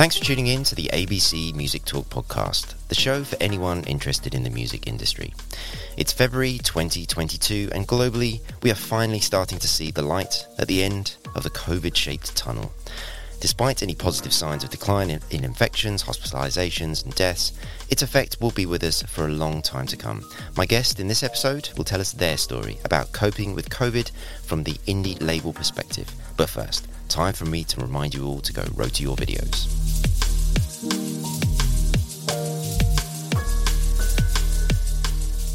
Thanks for tuning in to the ABC Music Talk podcast, the show for anyone interested in the music industry. It's February 2022, and globally, we are finally starting to see the light at the end of the COVID shaped tunnel. Despite any positive signs of decline in, in, infections, hospitalizations, and deaths, its effect will be with us for a long time to come. My guest in this episode will tell us their story about coping with COVID from the indie label perspective. But first, time for me to remind you all to go Rota your videos.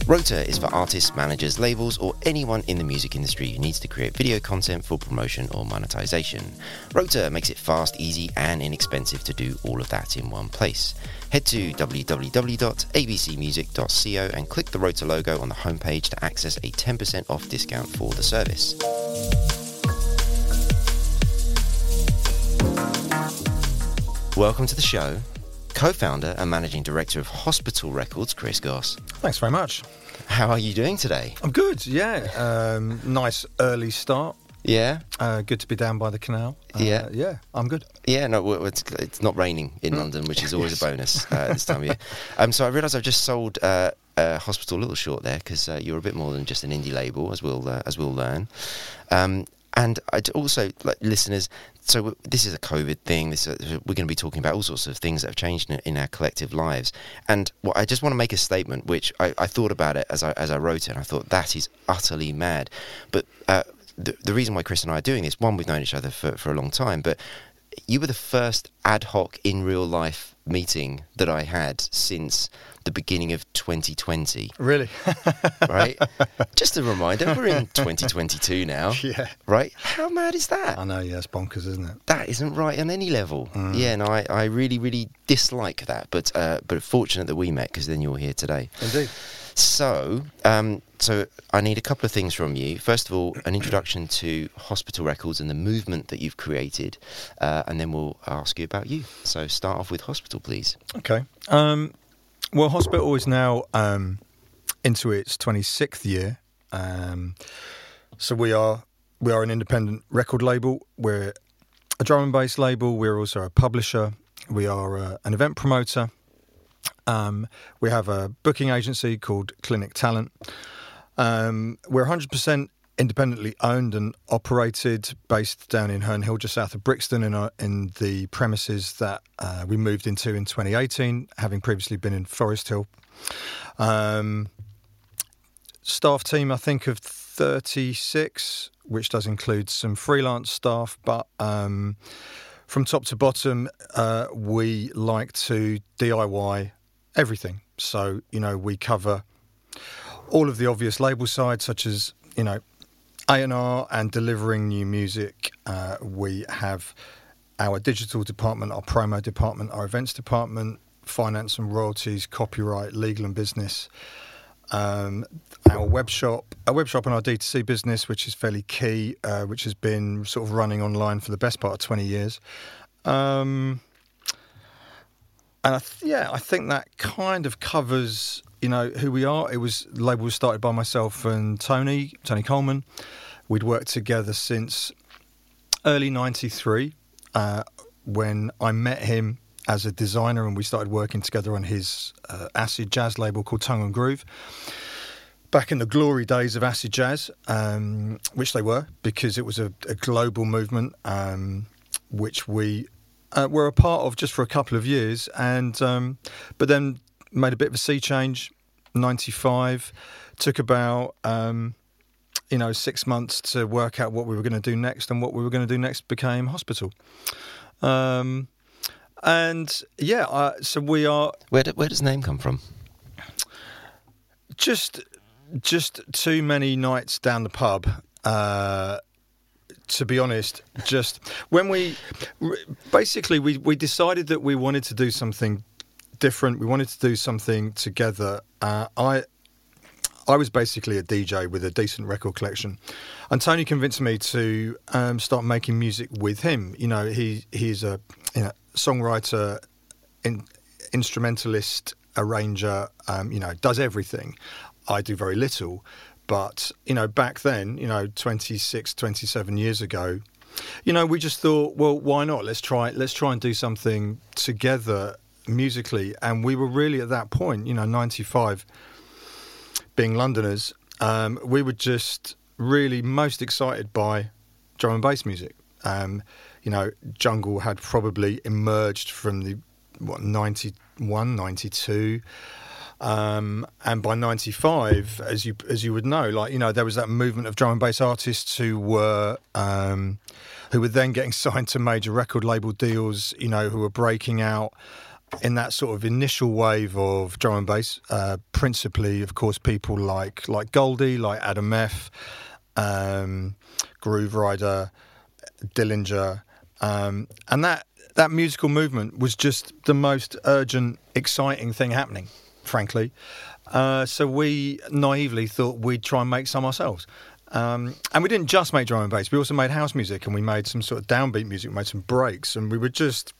Rota is for artists, managers, labels, or anyone in the music industry who needs to create video content for promotion or monetization. Rota makes it fast, easy, and inexpensive to do all of that in one place. Head to www.abcmusic.co and click the Rota logo on the homepage to access a 10% off discount for the service. Welcome to the show co founder and managing director of Hospital Records, Chris Goss. Thanks very much. How are you doing today? I'm good, yeah. Um, nice early start. Yeah. Uh, good to be down by the canal. Uh, yeah. Yeah, I'm good. Yeah, no, it's, it's not raining in mm. London, which is always yes. a bonus uh, this time of year. Um, so I realised I've just sold uh, Hospital a little short there because uh, you're a bit more than just an indie label, as we'll uh, as we'll learn. Um, and I'd also like listeners. So this is a COVID thing. This uh, we're going to be talking about all sorts of things that have changed in, in our collective lives. And what I just want to make a statement, which I, I, thought about it as I as I wrote it. and I thought that is utterly mad. But uh, the, the reason why Chris and I are doing this, one, we've known each other for, for a long time, but you were the first ad hoc in real life meeting that I had since the beginning of 2020. Really? right? Just a reminder, we're in 2022 now. Yeah. Right? How mad is that? I know, yeah, it's bonkers, isn't it? That isn't right on any level. Mm. Yeah, no, I, I really, really dislike that. But uh, but fortunate that we met because then you're here today. Indeed. So, um, so I need a couple of things from you. First of all, an introduction to Hospital Records and the movement that you've created, uh, and then we'll ask you about you. So, start off with Hospital, please. Okay. Um, well, Hospital is now um, into its 26th year. Um, so we are we are an independent record label. We're a drum and bass label. We're also a publisher. We are uh, an event promoter. Um, we have a booking agency called Clinic Talent. Um, we're 100% independently owned and operated, based down in Herne Hill, just south of Brixton, in, our, in the premises that uh, we moved into in 2018, having previously been in Forest Hill. Um, staff team, I think, of 36, which does include some freelance staff, but um, from top to bottom, uh, we like to DIY everything. So, you know, we cover all of the obvious label side, such as, you know, A&R and delivering new music. Uh, we have our digital department, our promo department, our events department, finance and royalties, copyright, legal and business. Um, our web shop, our web shop and our D2C business, which is fairly key, uh, which has been sort of running online for the best part of 20 years. Um, and I th- yeah, I think that kind of covers you know who we are. It was the label was started by myself and Tony Tony Colman. We'd worked together since early '93 uh, when I met him as a designer, and we started working together on his uh, acid jazz label called Tongue and Groove. Back in the glory days of acid jazz, um, which they were, because it was a, a global movement, um, which we uh, were a part of just for a couple of years, and um, but then made a bit of a sea change. Ninety five took about um, you know six months to work out what we were going to do next, and what we were going to do next became hospital. Um, and yeah, uh, so we are. Where do, where does name come from? Just just too many nights down the pub. Uh, to be honest, just when we basically we, we decided that we wanted to do something different. We wanted to do something together. Uh, I I was basically a DJ with a decent record collection, and Tony convinced me to um, start making music with him. You know, he he's a you know, songwriter, in, instrumentalist, arranger. Um, you know, does everything. I do very little. But, you know, back then, you know, 26, 27 years ago, you know, we just thought, well, why not? Let's try. Let's try and do something together musically. And we were really at that point, you know, '95, being Londoners, um, we were just really most excited by drum and bass music. Um, you know, jungle had probably emerged from the what 91, 92. Um, and by '95, as you as you would know, like you know, there was that movement of drum and bass artists who were um, who were then getting signed to major record label deals. You know, who were breaking out in that sort of initial wave of drum and bass. Uh, principally, of course, people like like Goldie, like Adam F, um, Grooverider, Dillinja, um, and that that musical movement was just the most urgent, exciting thing happening frankly. Uh, so we naively thought we'd try and make some ourselves. Um, and we didn't just make drum and bass, we also made house music and we made some sort of downbeat music, we made some breaks, and we were just,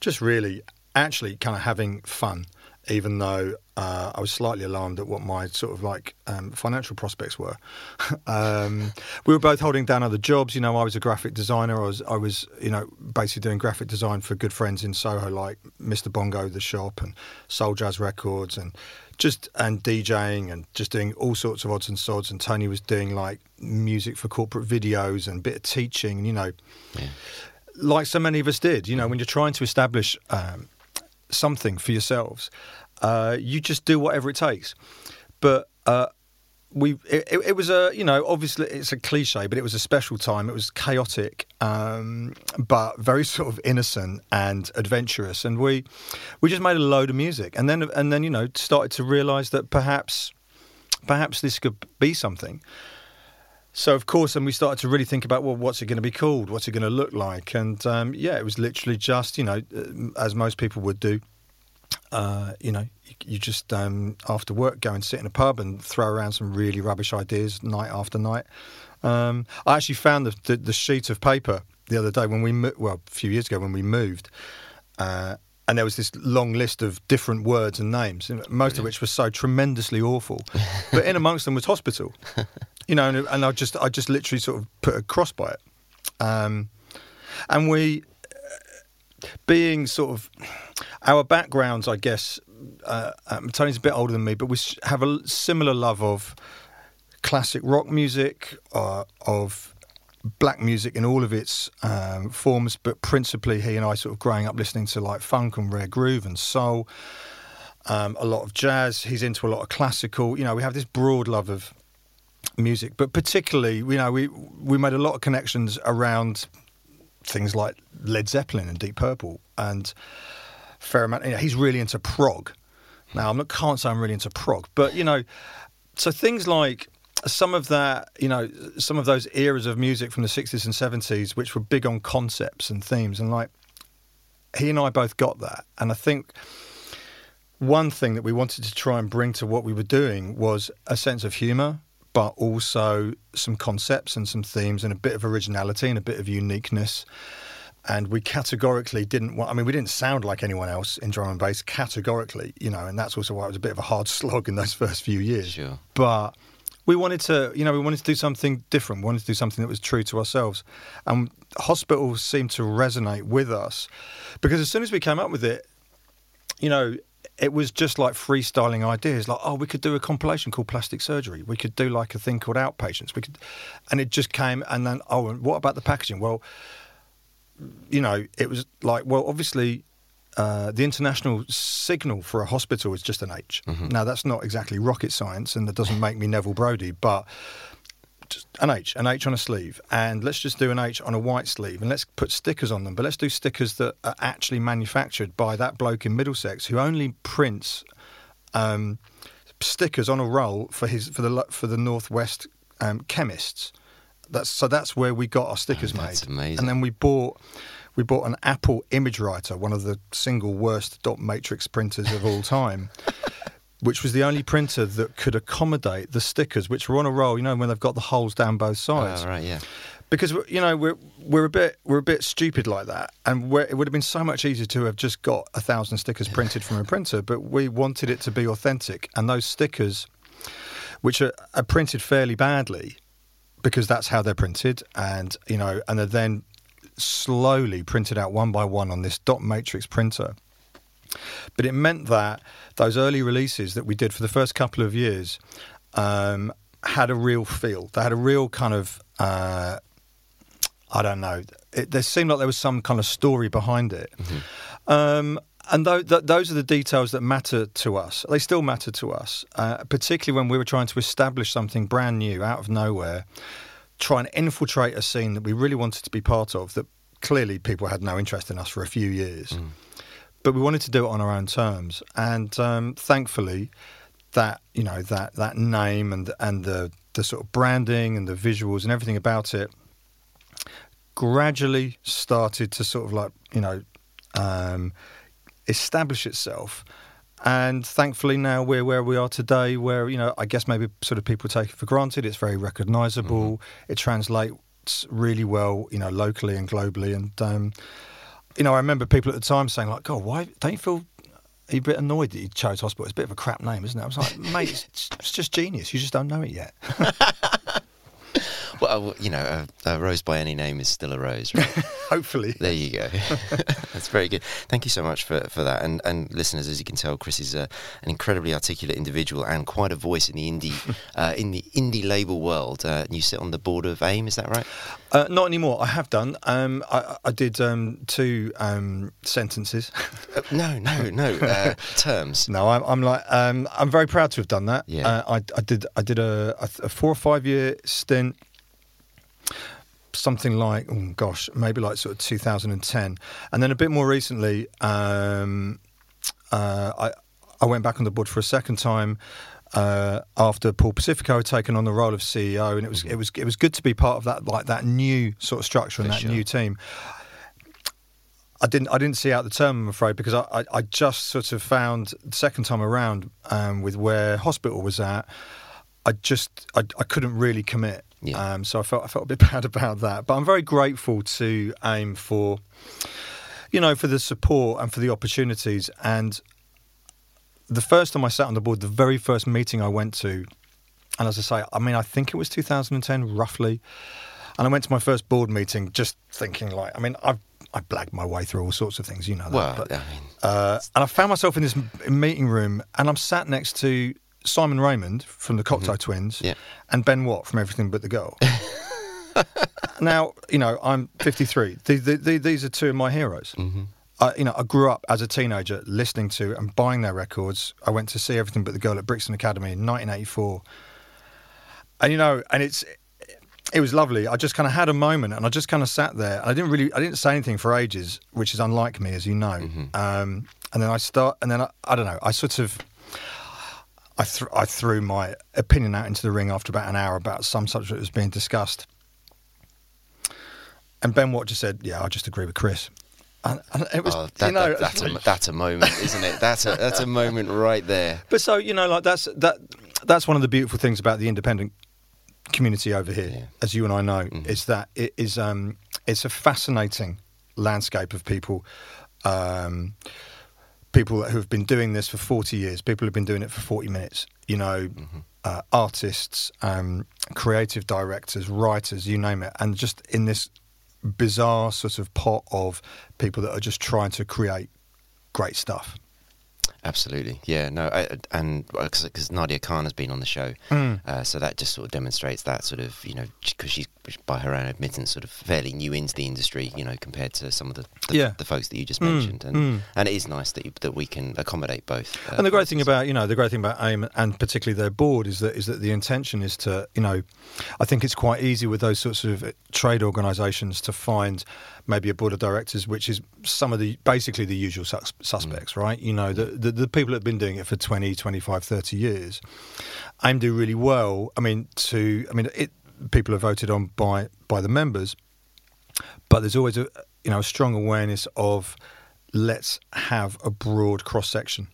just really actually kind of having fun even though uh, I was slightly alarmed at what my sort of like um, financial prospects were. um, we were both holding down other jobs. You know, I was a graphic designer. I was, I was, you know, basically doing graphic design for good friends in Soho, like Mr. Bongo, the shop, and Soul Jazz Records, and just and DJing and just doing all sorts of odds and sods. And Tony was doing like music for corporate videos and bit of teaching. And you know, yeah. Like so many of us did. You know, when you're trying to establish. Um, something for yourselves, uh, you just do whatever it takes. But uh, we, it, it, was a, you know, obviously it's a cliche, but it was a special time. It was chaotic, um, but very sort of innocent and adventurous. And we, we just made a load of music, and then, and then, you know, started to realise that perhaps, perhaps this could be something. So of course, and we started to really think about well, what's it going to be called? What's it going to look like? And um, yeah, it was literally just you know, uh, as most people would do, uh, you know, you, you just um, after work go and sit in a pub and throw around some really rubbish ideas night after night. Um, I actually found the, the, the, sheet of paper the other day when we mo- well a few years ago when we moved. Uh, and there was this long list of different words and names, most of which were so tremendously awful. but in amongst them was hospital, you know, and, and, I just I just literally sort of put a cross by it. Um, and we, being sort of our backgrounds, I guess. Uh, um, Tony's a bit older than me, but we have a similar love of classic rock music, uh, of black music in all of its um, forms, but principally he and I sort of growing up listening to like funk and rare groove and soul, um, a lot of jazz. He's into a lot of classical. You know, we have this broad love of music, but particularly, you know, we we made a lot of connections around things like Led Zeppelin and Deep Purple and fair amount. You know, he's really into prog. Now, I can't say I'm really into prog, but you know, so things like some of that, you know, some of those eras of music from the 60s and 70s, which were big on concepts and themes, and like he and I both got that. And I think one thing that we wanted to try and bring to what we were doing was a sense of humour, but also some concepts and some themes and a bit of originality and a bit of uniqueness. And we categorically didn't want, I mean, we didn't sound like anyone else in drum and bass categorically, you know, and that's also why it was a bit of a hard slog in those first few years. Sure. But we wanted to, you know, we wanted to do something different. We wanted to do something that was true to ourselves. And hospitals seemed to resonate with us because as soon as we came up with it, you know, it was just like freestyling ideas like oh we could do a compilation called plastic surgery we could do like a thing called outpatients we could and it just came and then oh and what about the packaging well you know it was like well obviously uh, the international signal for a hospital is just an H. Mm-hmm. Now, that's not exactly rocket science, and that doesn't make me Neville Brody, but just an H, an H on a sleeve, and let's just do an H on a white sleeve, and let's put stickers on them. But let's do stickers that are actually manufactured by that bloke in Middlesex who only prints um, stickers on a roll for his for the for the Northwest um, chemists. That's so that's where we got our stickers oh, made. Amazing. And then we bought we bought an Apple ImageWriter, one of the single worst dot matrix printers of all time. which was the only printer that could accommodate the stickers, which were on a roll. You know, when they've got the holes down both ah, sides. Oh, right, yeah. Because you know we're we're a bit we're a bit stupid like that, and it would have been so much easier to have just got a thousand stickers printed from a printer. But we wanted it to be authentic, and those stickers, which are, are printed fairly badly, because that's how they're printed, and you know, and they're then slowly printed out one by one on this dot matrix printer. But it meant that those early releases that we did for the first couple of years um, had a real feel. They had a real kind of, uh, I don't know, it, there seemed like there was some kind of story behind it. Um, and tho- th- those are the details that matter to us. They still matter to us, uh, particularly when we were trying to establish something brand new out of nowhere, try and infiltrate a scene that we really wanted to be part of. That clearly people had no interest in us for a few years, but we wanted to do it on our own terms. And um, thankfully, that you know that that name and and the the sort of branding and the visuals and everything about it gradually started to sort of like you know um, establish itself. And thankfully now we're where we are today, where you know I guess maybe sort of people take it for granted. It's very recognisable. It translates really well, you know, locally and globally. And um, you know, I remember people at the time saying like, "God, why don't you feel?" A bit annoyed that you chose hospital? It's a bit of a crap name, isn't it? I was like, mate, it's, it's just genius. You just don't know it yet. Well, you know, a, a rose by any name is still a rose, right? Hopefully. There you go. That's very good. Thank you so much for, for that. And and listeners, as you can tell, Chris is a, an incredibly articulate individual and quite a voice in the indie uh, in the indie label world. Uh, you sit on the board of AIM, is that right? Uh, not anymore. I have done. Um, I, I did um, two um, sentences. Uh, no, no, no. Uh, terms. No, I'm, I'm like um, I'm very proud to have done that. Yeah. Uh, I, I did I did a, a, a four or five year stint, something like oh gosh, maybe like sort of 2010, and then a bit more recently, um, uh, I I went back on the board for a second time. Uh, after Paul Pacifico had taken on the role of CEO, and it was it was it was good to be part of that like that new sort of structure and For that sure. new team. I didn't. I didn't see out the term. I'm afraid because I, I, I just sort of found the second time around um, with where hospital was at. I just I, I couldn't really commit. Yeah. Um, so I felt I felt a bit bad about that. But I'm very grateful to AIM for, you know, for the support and for the opportunities. And the first time I sat on the board, the very first meeting I went to, and as I say, I mean, I think it was 2010 roughly. And I went to my first board meeting just thinking, like, I mean, I've I blagged my way through all sorts of things, you know that. Well, but, I mean, uh, and I found myself in this meeting room, and I'm sat next to Simon Raymonde from the Cocteau Twins Mm-hmm. Yeah. and Ben Watt from Everything But the Girl. now, you know, I'm 53. The, the, the, these are two of my heroes. Mm-hmm. I, you know, I grew up as a teenager listening to and buying their records. I went to see Everything But the Girl at Brixton Academy in 1984, and you know, and it's it was lovely. I just kind of had a moment, and I just kind of sat there. I didn't really, I didn't say anything for ages, which is unlike me, as you know. Um, and then I start, and then I, I don't know. I sort of, I, th- I threw my opinion out into the ring after about an hour about some subject that was being discussed. And Ben Watt just said, "Yeah, I just agree with Chris." And, and it was, oh, that, you know, that- that's, a, that's a moment, isn't it? That's a that's a moment right there. But so you know, like that's that that's one of the beautiful things about the independent community over here, Yeah. as you and I know, Mhm. is that it is um, it's a fascinating landscape of people. Um, people who have been doing this for 40 years, people who've been doing it for 40 minutes, you know, uh, artists, um, creative directors, writers, you name it. And just in this bizarre sort of pot of people that are just trying to create great stuff. Absolutely, yeah, no, I, and because Nadia Khan has been on the show, Mm. uh, so that just sort of demonstrates that sort of you know because she's by her own admittance sort of fairly new into the industry, you know, compared to some of the the, Yeah. the folks that you just Mm, mentioned, and mm. and it is nice that you, that we can accommodate both. uh, and the great thing about you know the great thing about AIM and particularly their board is that is that the intention is to you know I think it's quite easy with those sorts of trade organisations to find maybe a board of directors which is some of the basically the usual sus- suspects right you know the, the the people that have been doing it for 20 25 30 years AIM do really well. I mean to I mean it people are voted on by by the members but there's always a you know a strong awareness of let's have a broad cross section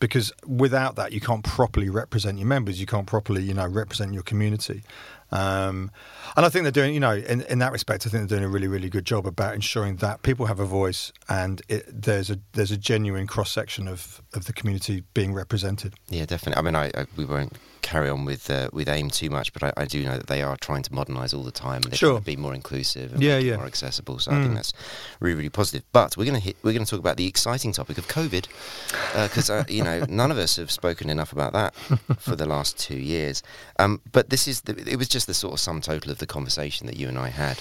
because without that you can't properly represent your members you can't properly you know represent your community. Um, and I think they're doing, you know, in, in that respect, I think they're doing a really, really good job about ensuring that people have a voice and it, there's a there's a genuine cross section of, of the community being represented. Yeah, definitely. I mean, I, I we won't carry on with uh, with AIM too much, but I, I, do know that they are trying to modernise all the time and they're sure. trying to be more inclusive and yeah, yeah. more accessible. So mm. I think that's really, really positive. But we're going to we're going to talk about the exciting topic of COVID because uh, uh, you know none of us have spoken enough about that for the last two years. Um, but this is the, it was just the sort of sum total of the conversation that you and I had.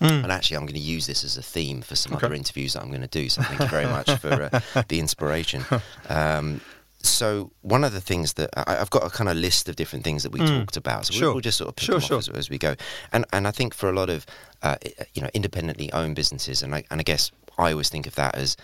Mm. And actually, I'm going to use this as a theme for some okay. other interviews that I'm going to do. So thank you very much for uh, the inspiration. Um, so one of the things that I, have got a kind of list of different things that we mm. talked about. So sure. we'll, we'll, just sort of pick sure, them sure. off as, as, we go. And and I think for a lot of uh, you know independently owned businesses, and I, and I guess I always think of that as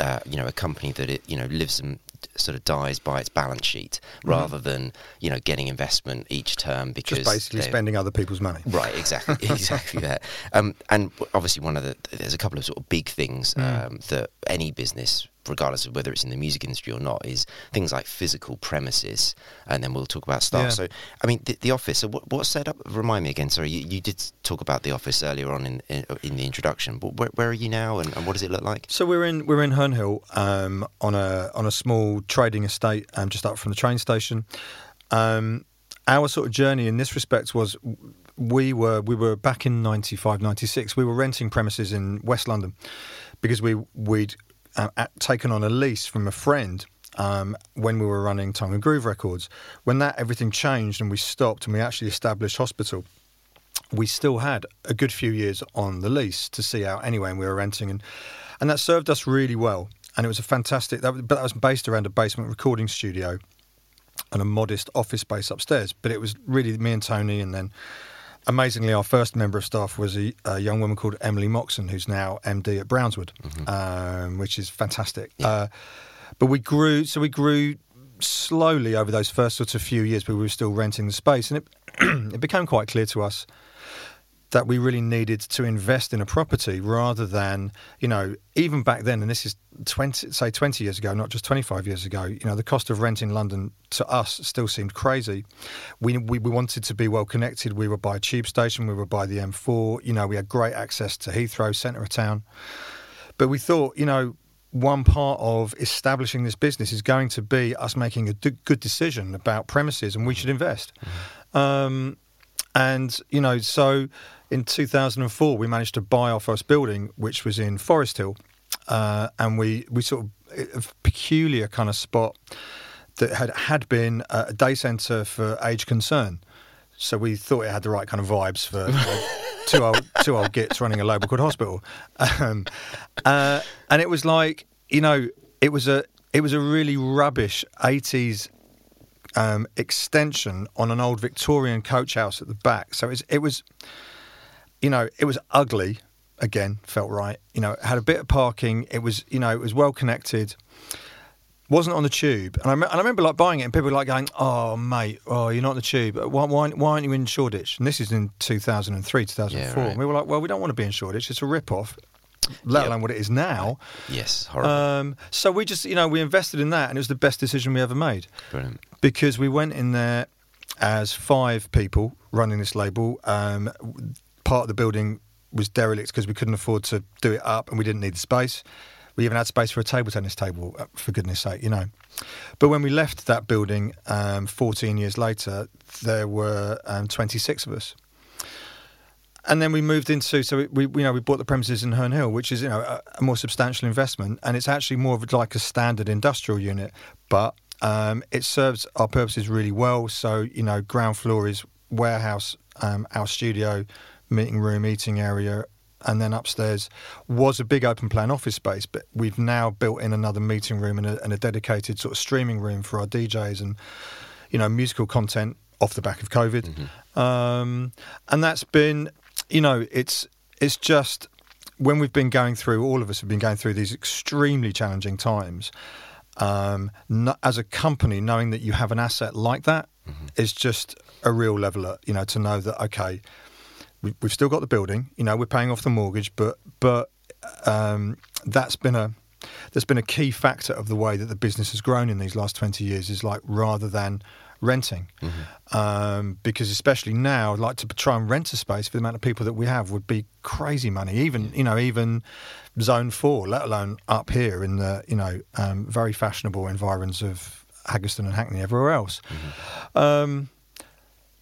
uh, you know a company that it you know lives and sort of dies by its balance sheet mm-hmm. rather than you know getting investment each term because just basically spending other people's money. Right, exactly, exactly that. Um, and obviously, one of the there's a couple of sort of big things mm. um, that any business regardless of whether it's in the music industry or not, is things like physical premises, and then we'll talk about staff. Yeah. So, I mean, the, the office. So, what, what's set up? Remind me again. Sorry, you, you did talk about the office earlier on in in, in the introduction. But where, where, are you now, and, and, what does it look like? So we're in we're in Herne Hill um, on a on a small trading estate um, just up from the train station. Um, our sort of journey in this respect was we were we were back in 95 96 we were renting premises in west london because we we'd uh, taken on a lease from a friend um, when we were running Tongue and Groove Records. When that everything changed and we stopped and we actually established Hospital, we still had a good few years on the lease to see out anyway, and we were renting, and and that served us really well. And it was a fantastic, that, but that was based around a basement recording studio and a modest office space upstairs. But it was really me and Tony, and then amazingly, our first member of staff was a, a, young woman called Emily Moxon, who's now MD at Brownswood, mm-hmm. um, which is fantastic. Yeah. Uh, but we grew, so we grew slowly over those first sort of few years, but we were still renting the space, and it it became quite clear to us that we really needed to invest in a property rather than, you know, even back then, and this is 20, say 20 years ago, not just 25 years ago, you know, the cost of rent in London to us still seemed crazy. We, we, we wanted to be well connected. We were by a tube station, we were by the M4, you know, we had great access to Heathrow, centre of town. But we thought, you know, one part of establishing this business is going to be us making a good decision about premises and we should invest. Mm-hmm. Um, and, you know, so in 2004, we managed to buy our first building, which was in Forest Hill. Uh, and we, we sort of, a peculiar kind of spot that had, had been a day centre for age concern. So we thought it had the right kind of vibes for two old two old gits running a local called Hospital, um, uh, and it was like you know it was a it was a really rubbish eighties um, extension on an old Victorian coach house at the back. So it was, it was, you know, it was ugly. Again, felt right. You know, had a bit of parking. It was, you know, it was well connected. Wasn't on the tube, and I, and I remember like buying it, and people were like going, "Oh, mate, oh, you're not on the tube. Why, why, why aren't you in Shoreditch?" And this is in 2003, 2004. Yeah, right. And we were like, "Well, we don't want to be in Shoreditch. It's a rip off let yep. alone what it is now. Yes, horrible. Um, so we just, you know, we invested in that, and it was the best decision we ever made. Brilliant. Because we went in there as five people running this label. Um, part of the building was derelict because we couldn't afford to do it up, and we didn't need the space. We even had space for a table tennis table, uh, for goodness sake, you know. But when we left that building um, 14 years later, there were um, 26 of us and then we moved into so we, we you know we bought the premises in Herne Hill, which is you know a, a, more substantial investment, and it's actually more of like a standard industrial unit, but um, it serves our purposes really well. So you know, ground floor is warehouse, um, our studio, meeting room, eating area, and then upstairs was a big open plan office space. But we've now built in another meeting room and a, and a dedicated sort of streaming room for our DJs and you know musical content off the back of COVID. Mm-hmm. Um, and that's been you know, it's it's just when we've been going through, all of us have been going through these extremely challenging times. Um, as a company, knowing that you have an asset like that mm-hmm. is just a real leveler. You know, to know that okay, we, have still got the building. You know, we're paying off the mortgage, but but um, that's been a there's been a key factor of the way that the business has grown in these last 20 years is like rather than renting. Um, because especially now, I'd like to try and rent a space for the amount of people that we have would be crazy money. Even you know, even zone four, let alone up here in the you know um, very fashionable environs of Haggerston and Hackney, everywhere else. Um,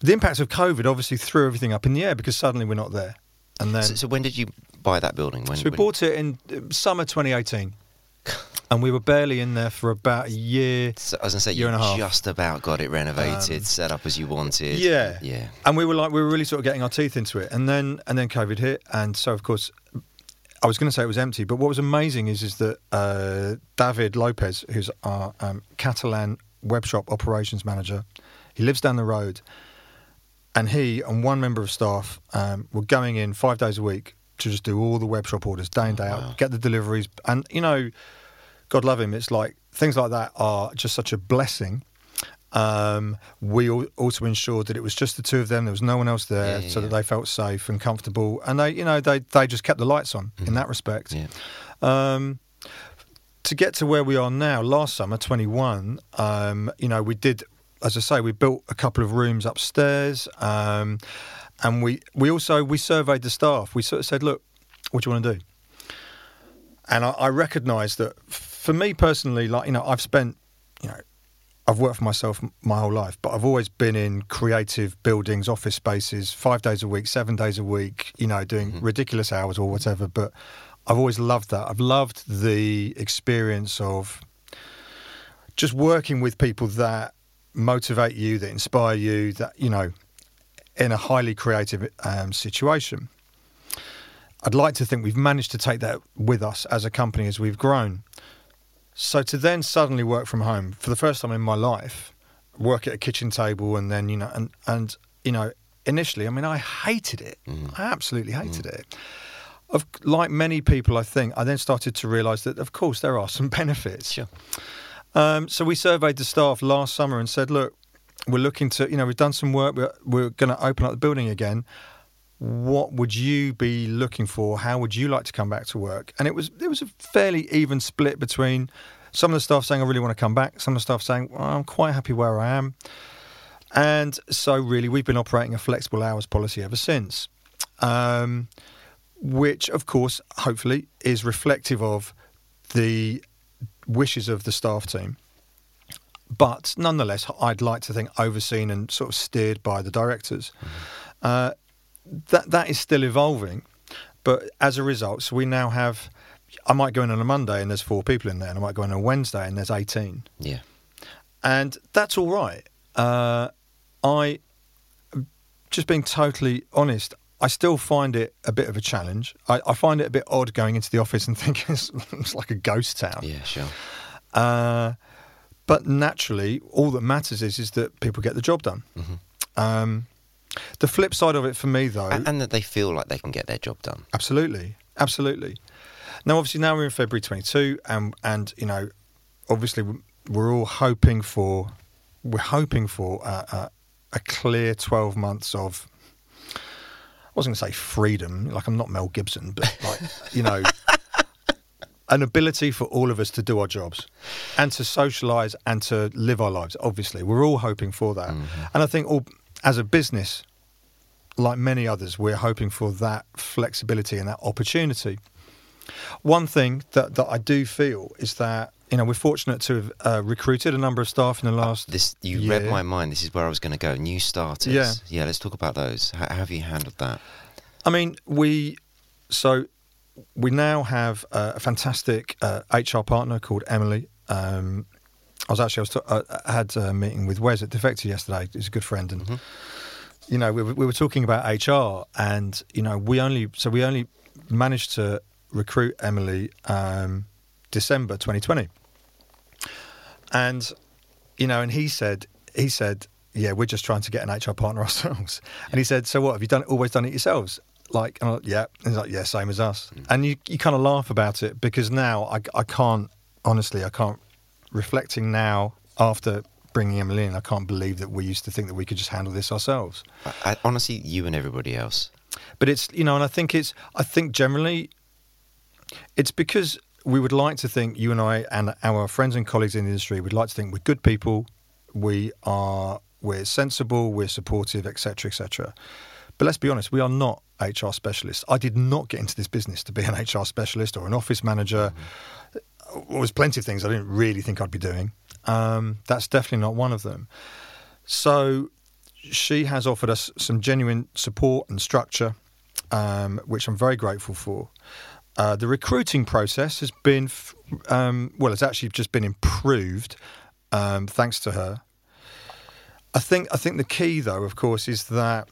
the impact of COVID obviously threw everything up in the air because suddenly we're not there. And then So, so when did you buy that building? When, so we when- bought it in uh, summer 2018, and we were barely in there for about a year. So I was gonna say year you and a half. just about got it renovated, Um, set up as you wanted. Yeah, yeah. And we were like, we were really sort of getting our teeth into it, and then and then COVID hit, and so of course, I was going to say it was empty, but what was amazing is is that uh, David Lopez, who's our um, Catalan web shop operations manager, he lives down the road, and he and one member of staff um, were going in five days a week to just do all the web shop orders day in day wow. out, get the deliveries, and you know, God love him, it's like things like that are just such a blessing. Um, we also ensured that it was just the two of them. There was no one else there, Yeah, yeah, so that they felt safe and comfortable. And they, you know, they they just kept the lights on in that respect. Yeah. Um, to get to where we are now, last summer, 21, um, you know, we did, as I say, we built a couple of rooms upstairs, um, and we we also we surveyed the staff. We sort of said, look, what do you want to do? And I, I recognise that for me personally, like you know, I've spent, you know, I've worked for myself my whole life, but I've always been in creative buildings, office spaces, five days a week, seven days a week, you know, doing ridiculous hours or whatever. But I've always loved that. I've loved the experience of just working with people that motivate you, that inspire you, that, you know, in a highly creative um, situation. I'd like to think we've managed to take that with us as a company as we've grown. So to then suddenly work from home for the first time in my life, work at a kitchen table, and then you know, and and you know, initially, I mean, I hated it. I absolutely hated it. Of like many people, I think I then started to realise that, of course, there are some benefits. Sure. Um, so we surveyed the staff last summer and said, look, we're looking to, you know, we've done some work. We're, we're going to open up the building again. What would you be looking for? How would you like to come back to work? And it was it was a fairly even split between some of the staff saying I really want to come back, some of the staff saying well, I'm quite happy where I am. And so really we've been operating a flexible hours policy ever since. Um, which of course hopefully is reflective of the wishes of the staff team but nonetheless i'd like to think overseen and sort of steered by the directors uh, that that is still evolving but as a result so we now have i might go in on a monday and there's four people in there and i might go in on a wednesday and there's 18 Yeah. and that's all right. Uh, I, just being totally honest, I still find it a bit of a challenge. I, I find it a bit odd going into the office and thinking it's, it's like a ghost town. Yeah. Sure. Uh, but naturally, all that matters is is that people get the job done. Um, the flip side of it for me, though, And, and that they feel like they can get their job done. Absolutely, absolutely. Now, obviously, now we're in February 22, and and you know, obviously, we're all hoping for we're hoping for a, a, a clear 12 months of. I wasn't going to say freedom, like I'm not Mel Gibson, but like you know, an ability for all of us to do our jobs and to socialise and to live our lives. Obviously, we're all hoping for that, mm-hmm. and I think all as a business, like many others, we're hoping for that flexibility and that opportunity. One thing that, that I do feel is that you know we're fortunate to have uh, recruited a number of staff in the last. This you year. read my mind. This is where I was going to go. New starters. Yeah. Yeah. Let's talk about those. How, how have you handled that? I mean, we so we now have uh, a fantastic uh, HR partner called Emily. Um, I was actually I was t- I had a meeting with Wes at Defected yesterday. He's a good friend, and you know we, were- we were talking about HR, and you know we only so we only managed to recruit Emily um, December 2020, and you know, and he said he said. Yeah, we're just trying to get an HR partner ourselves. And he said, "So what? Have you done always done it yourselves?" Like, and like, yeah. And he's like, yeah, same as us. Mm. And you, you kind of laugh about it because now I, I can't, honestly, I can't, reflecting now after bringing Emily in, I can't believe that we used to think that we could just handle this ourselves. I, I, honestly, you and everybody else. But it's, you know, and I think it's, I think generally it's because we would like to think, you and I and our friends and colleagues in the industry would like to think we're good people. We are we're sensible, we're supportive, etc., etc. But let's be honest, we are not HR specialists. I did not get into this business to be an HR specialist or an office manager. Mm-hmm. There was plenty of things I didn't really think I'd be doing. Um, that's definitely not one of them. So she has offered us some genuine support and structure, um, which I'm very grateful for. Uh, the recruiting process has been, um, well, it's actually just been improved um, thanks to her. I think I think the key, though, of course, is that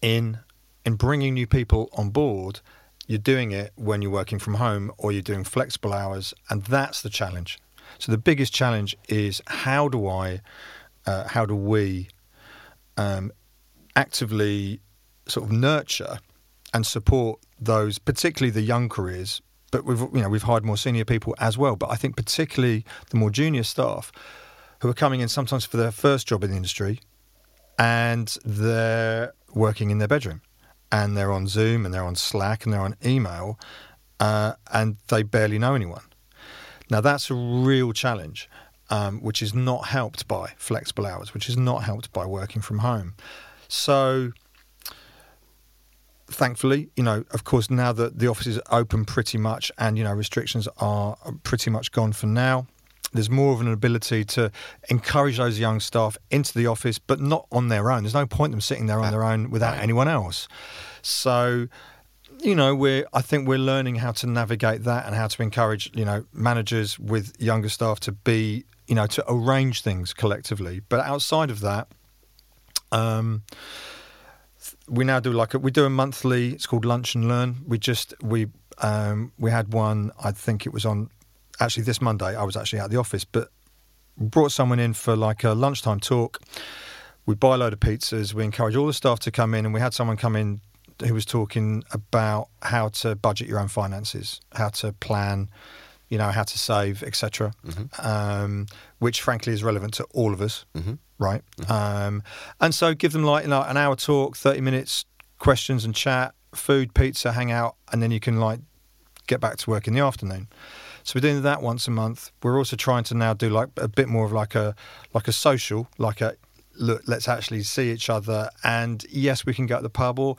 in in bringing new people on board, you're doing it when you're working from home or you're doing flexible hours, and that's the challenge. So the biggest challenge is how do I, uh, how do we, um, actively sort of nurture and support those, particularly the young careers. But we've you know we've hired more senior people as well. But I think particularly the more junior staff who are coming in sometimes for their first job in the industry, and they're working in their bedroom, and they're on Zoom and they're on Slack and they're on email, uh, and they barely know anyone. Now that's a real challenge, um, which is not helped by flexible hours, which is not helped by working from home. So thankfully, you know, of course, now that the offices are open pretty much and, you know, restrictions are pretty much gone for now, there's more of an ability to encourage those young staff into the office, but not on their own. There's no point them sitting there on their own without anyone else. So, you know, we're I think we're learning how to navigate that and how to encourage, you know, managers with younger staff to be, you know, to arrange things collectively. But outside of that, um, we now do like a, we do a monthly. It's called Lunch and Learn. We just we um, we had one. I think it was on actually this Monday. I was actually at the office, but brought someone in for like a lunchtime talk. We buy a load of pizzas. We encourage all the staff to come in, and we had someone come in who was talking about how to budget your own finances, how to plan, you know, how to save, etc. Mm-hmm. Um, which, frankly, is relevant to all of us. Mm-hmm right? Mm-hmm. Um, and so give them like you know, an hour talk, 30 minutes, questions and chat, food, pizza, hang out, and then you can like get back to work in the afternoon. So we're doing that once a month. We're also trying to now do like a bit more of like a like a social, like a look, let's actually see each other. And yes, we can go to the pub or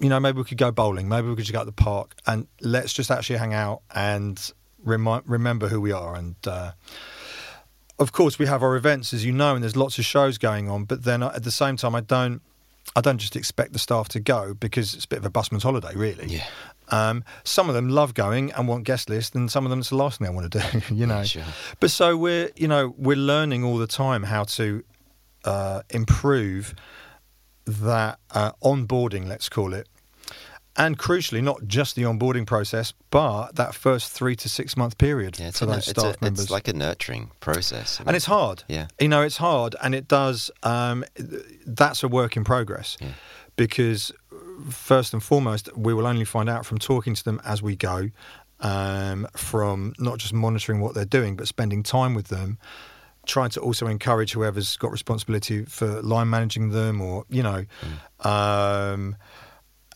you know, maybe we could go bowling, maybe we could just go to the park and let's just actually hang out and remind, remember who we are and uh, of course, we have our events, as you know, and there's lots of shows going on. But then at the same time, I don't, I don't just expect the staff to go because it's a bit of a busman's holiday, really. Yeah. Um, some of them love going and want guest lists, and some of them it's the last thing they want to do, you know. Sure. But so we're, you know, we're learning all the time how to uh, improve that uh, onboarding, let's call it, and crucially, not just the onboarding process, but that first three to six month period yeah, for those staff it's a, members. It's like a nurturing process, and it's hard. Yeah, you know, it's hard, and it does. Um, that's a work in progress yeah. because first and foremost, we will only find out from talking to them as we go, um, from not just monitoring what they're doing, but spending time with them trying to also encourage whoever's got responsibility for line managing them or you know mm. um,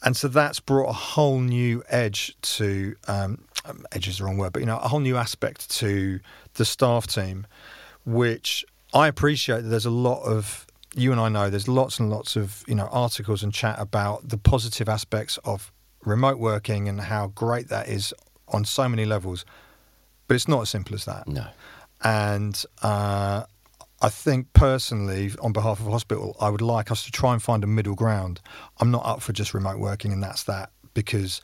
and so that's brought a whole new edge to um, edge is the wrong word, but you know, a whole new aspect to the staff team, which I appreciate that there's a lot of you and I know there's lots and lots of you know articles and chat about the positive aspects of remote working and how great that is on so many levels, but it's not as simple as that. No, and uh, I think personally, on behalf of hospital, I would like us to try and find a middle ground. I'm not up for just remote working and that's that because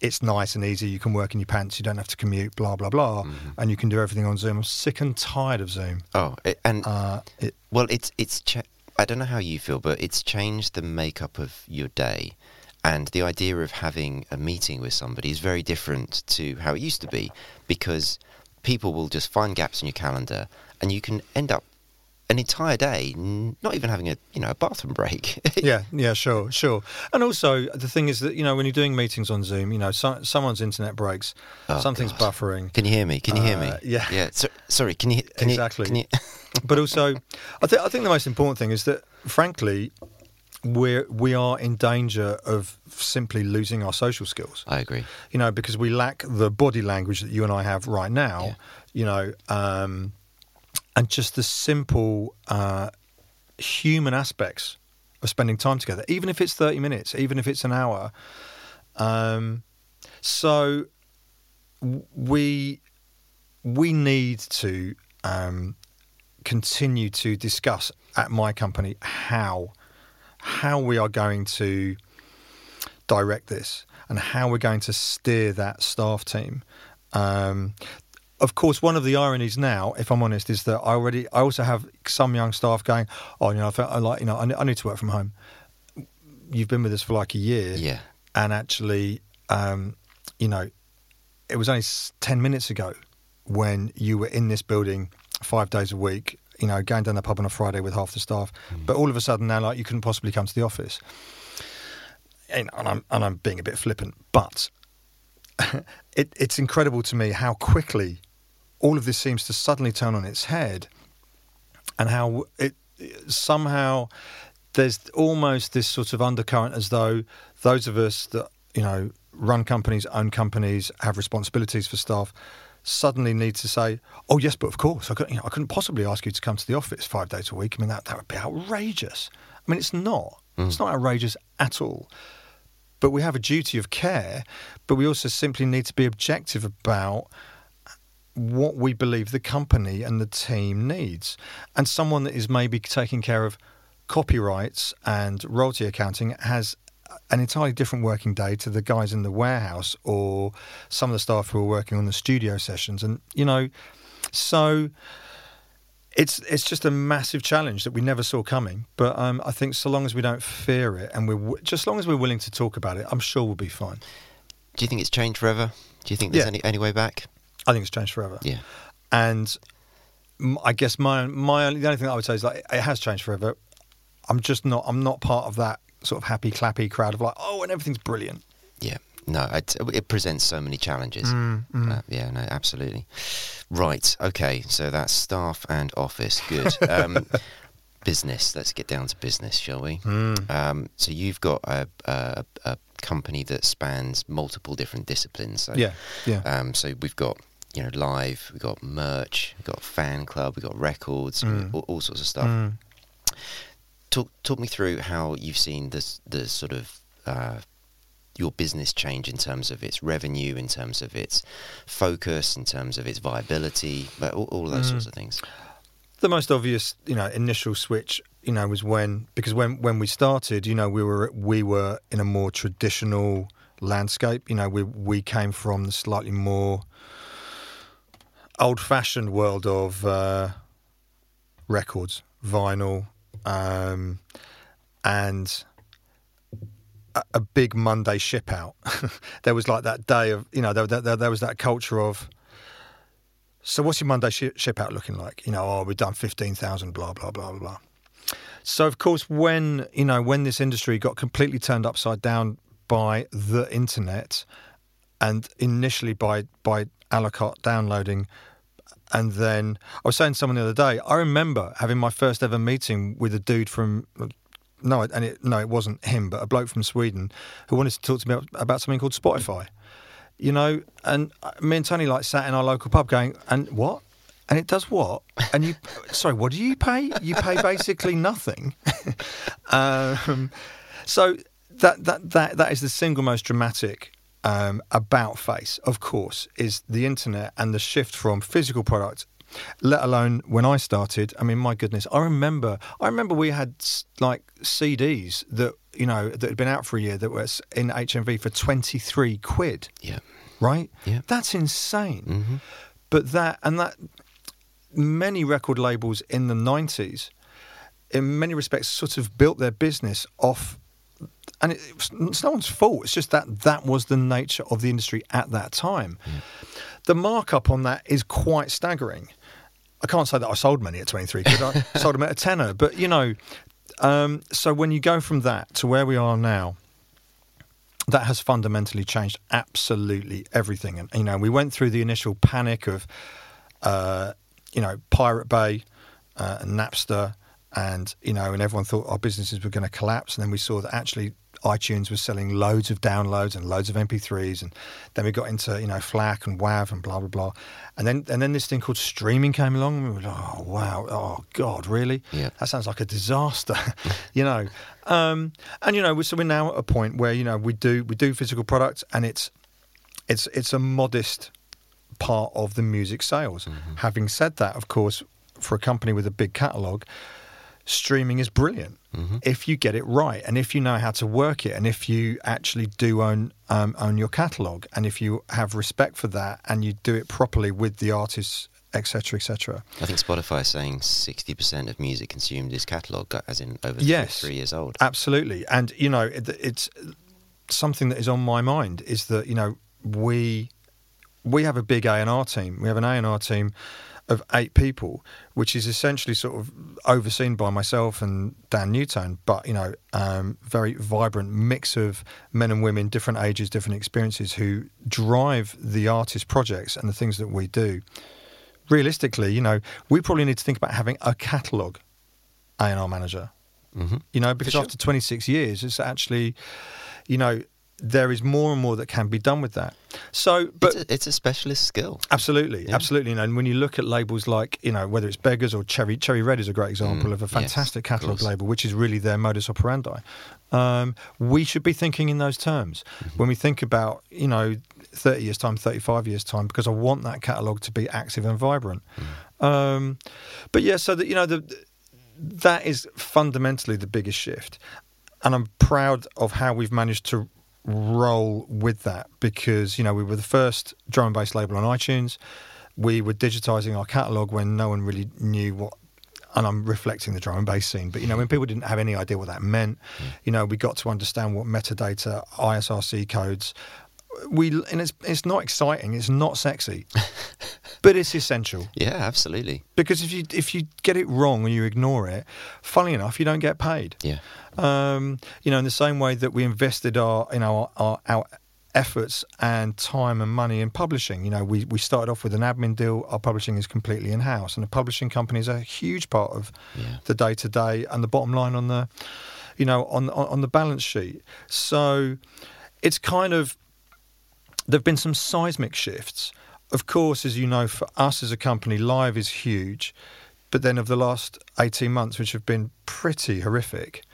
it's nice and easy. You can work in your pants. You don't have to commute. Blah blah blah, mm-hmm. and you can do everything on Zoom. I'm sick and tired of Zoom. Oh, it, and uh, it, well, it's it's. Cha- I don't know how you feel, but it's changed the makeup of your day, and the idea of having a meeting with somebody is very different to how it used to be, because people will just find gaps in your calendar, and you can end up an entire day not even having a you know a bathroom break yeah yeah sure sure and also the thing is that you know when you're doing meetings on zoom you know so, someone's internet breaks oh, something's God. buffering can you hear me can you hear me uh, yeah yeah so, sorry can you can exactly you, can you... but also i think i think the most important thing is that frankly we're we are in danger of simply losing our social skills. I agree. You know, because we lack the body language that you and I have right now. Yeah. You know, um, and just the simple uh, human aspects of spending time together, even if it's 30 minutes, even if it's an hour. Um, so we we need to um, continue to discuss at my company how how we are going to direct this and how we're going to steer that staff team. Um, of course, one of the ironies now, if I'm honest, is that I already I also have some young staff going, "Oh, you know, I, like you know, I, I need to work from home." You've been with us for like a year, Yeah. and actually, um, you know, it was only ten minutes ago when you were in this building five days a week. You know, going down the pub on a Friday with half the staff, but all of a sudden now, like, you couldn't possibly come to the office. And, and I'm and I'm being a bit flippant, but it, it's incredible to me how quickly all of this seems to suddenly turn on its head, and how it somehow there's almost this sort of undercurrent as though those of us that you know run companies, own companies, have responsibilities for staff, suddenly need to say, "Oh yes, but of course, I couldn't, you know, I couldn't possibly ask you to come to the office five days a week. I mean, that that would be outrageous. I mean, it's not. It's mm. not outrageous at all. But we have a duty of care, but we also simply need to be objective about what we believe the company and the team needs. And someone that is maybe taking care of copyrights and royalty accounting has an entirely different working day to the guys in the warehouse or some of the staff who are working on the studio sessions. And, you know, so it's it's just a massive challenge that we never saw coming. But um, I think so long as we don't fear it and we're w- just as long as we're willing to talk about it, I'm sure we'll be fine. Do you think it's changed forever? Do you think there's Yeah. any any way back? I think it's changed forever. Yeah. And I guess my my only, the only thing I would say is like it has changed forever. I'm just not I'm not part of that sort of happy clappy crowd of like oh and everything's brilliant. Yeah. No, it, it presents so many challenges. Mm, Uh, yeah, no, absolutely. Right. Okay. So that's staff and office. Good. Um, business. Let's get down to business, shall we? Mm. Um, so you've got a, a, a company that spans multiple different disciplines. So, Yeah, yeah. Um, so we've got you know live, we've got merch, we've got fan club, we've got records, Mm. all, all sorts of stuff. Mm. Talk talk me through how you've seen this the sort of uh, your business change in terms of its revenue, in terms of its focus, in terms of its viability, but all, all those Mm. sorts of things. the most obvious, you know, initial switch, you know, was when because when when we started, you know, we were we were in a more traditional landscape. You know, we we came from the slightly more old-fashioned world of uh, records, vinyl, um, and a, big Monday ship out. there was like that day of, you know, there, there, there was that culture of. So what's your Monday shi ship out looking like? You know, oh, we've done fifteen thousand, blah blah blah blah blah. So of course, when you know when this industry got completely turned upside down by the internet, and initially by by a la carte downloading, and then I was saying to someone the other day, I remember having my first ever meeting with a dude from. No, and it, no, it wasn't him, but a bloke from Sweden who wanted to talk to me about, something called Spotify you know, and uh, me and Tony like sat in our local pub going, and what? And it does what? And you, sorry, what do you pay? You pay basically nothing. um, so that that that that is the single most dramatic um, about face, of course, is the internet and the shift from physical product. Let alone when I started. I mean, my goodness, I remember. I remember we had like CDs that you know that had been out for a year that were in HMV for twenty three quid Yeah. right? Yeah. That's insane. hmm But that and that many record labels in the 90s in many respects sort of built their business off and it, it it's no one's fault. It's just that that was the nature of the industry at that time. The markup on that is quite staggering. I can't say that I sold many at 23 quid. I sold them at a tenner. But, you know, um, so when you go from that to where we are now, that has fundamentally changed absolutely everything. And, you know, we went through the initial panic of, uh, you know, Pirate Bay uh, and Napster. And, you know, and everyone thought our businesses were going to collapse. And then we saw that actually iTunes was selling loads of downloads and loads of MP3s, and then we got into you know FLAC and WAV and blah blah blah, and then and then this thing called streaming came along, and we were like, oh wow, oh god, really? Yeah. That sounds like a disaster, you know. Um, and you know, so we're now at a point where you know we do we do physical products, and it's it's it's a modest part of the music sales. Mm-hmm. Having said that, of course, for a company with a big catalog, streaming is brilliant Mm-hmm. if you get it right and if you know how to work it and if you actually do own um, own your catalog and if you have respect for that and you do it properly with the artists etc etc I think Spotify is saying 60% of music consumed is catalogue, as in over Yes. three, three years old. absolutely and you know it, it's something that is on my mind is that you know we we have a big A&R team we have an A&R team of eight people which is essentially sort of overseen by myself and Dan Newtone but you know um, very vibrant mix of men and women different ages different experiences who drive the artist projects and the things that we do. Realistically you know we probably need to think about having a catalogue A&R manager. Hmm you know, because sure. after 26 years, it's actually, you know, there is more and more that can be done with that. So, but it's, a, it's a specialist skill. absolutely, Yeah. absolutely. You know, and when you look at labels like, you know, whether it's Beggars or Cherry, Cherry Red is a great example Mm, of a fantastic of catalogue label, which is really their modus operandi. Um, we should be thinking in those terms Mm-hmm. when we think about, you know, 30 years' time, 35 years' time, because I want that catalogue to be active and vibrant. Mm. Um, but yeah, so that, you know, the, that is fundamentally the biggest shift. And I'm proud of how we've managed to roll with that because, you know, we were the first drum and bass label on iTunes. We were digitizing our catalogue when no one really knew what. And I'm reflecting the drum and bass scene, but you know, when people didn't have any idea what that meant, you know, we got to understand what metadata, ISRC codes, we and it's it's not exciting, it's not sexy, but it's essential Yeah, absolutely. because if you if you get it wrong and you ignore it, funnily enough, you don't get paid. Yeah. Um, you know, in the same way that we invested our you know our, our efforts and time and money in publishing. You know, we we started off with an admin deal. Our publishing is completely in house, and the publishing company is a huge part of Yeah. the day to day and the bottom line on the you know on on on the balance sheet. So it's kind of there've been some seismic shifts. Of course, as you know, for us as a company, live is huge. But then of the last 18 months, which have been pretty horrific,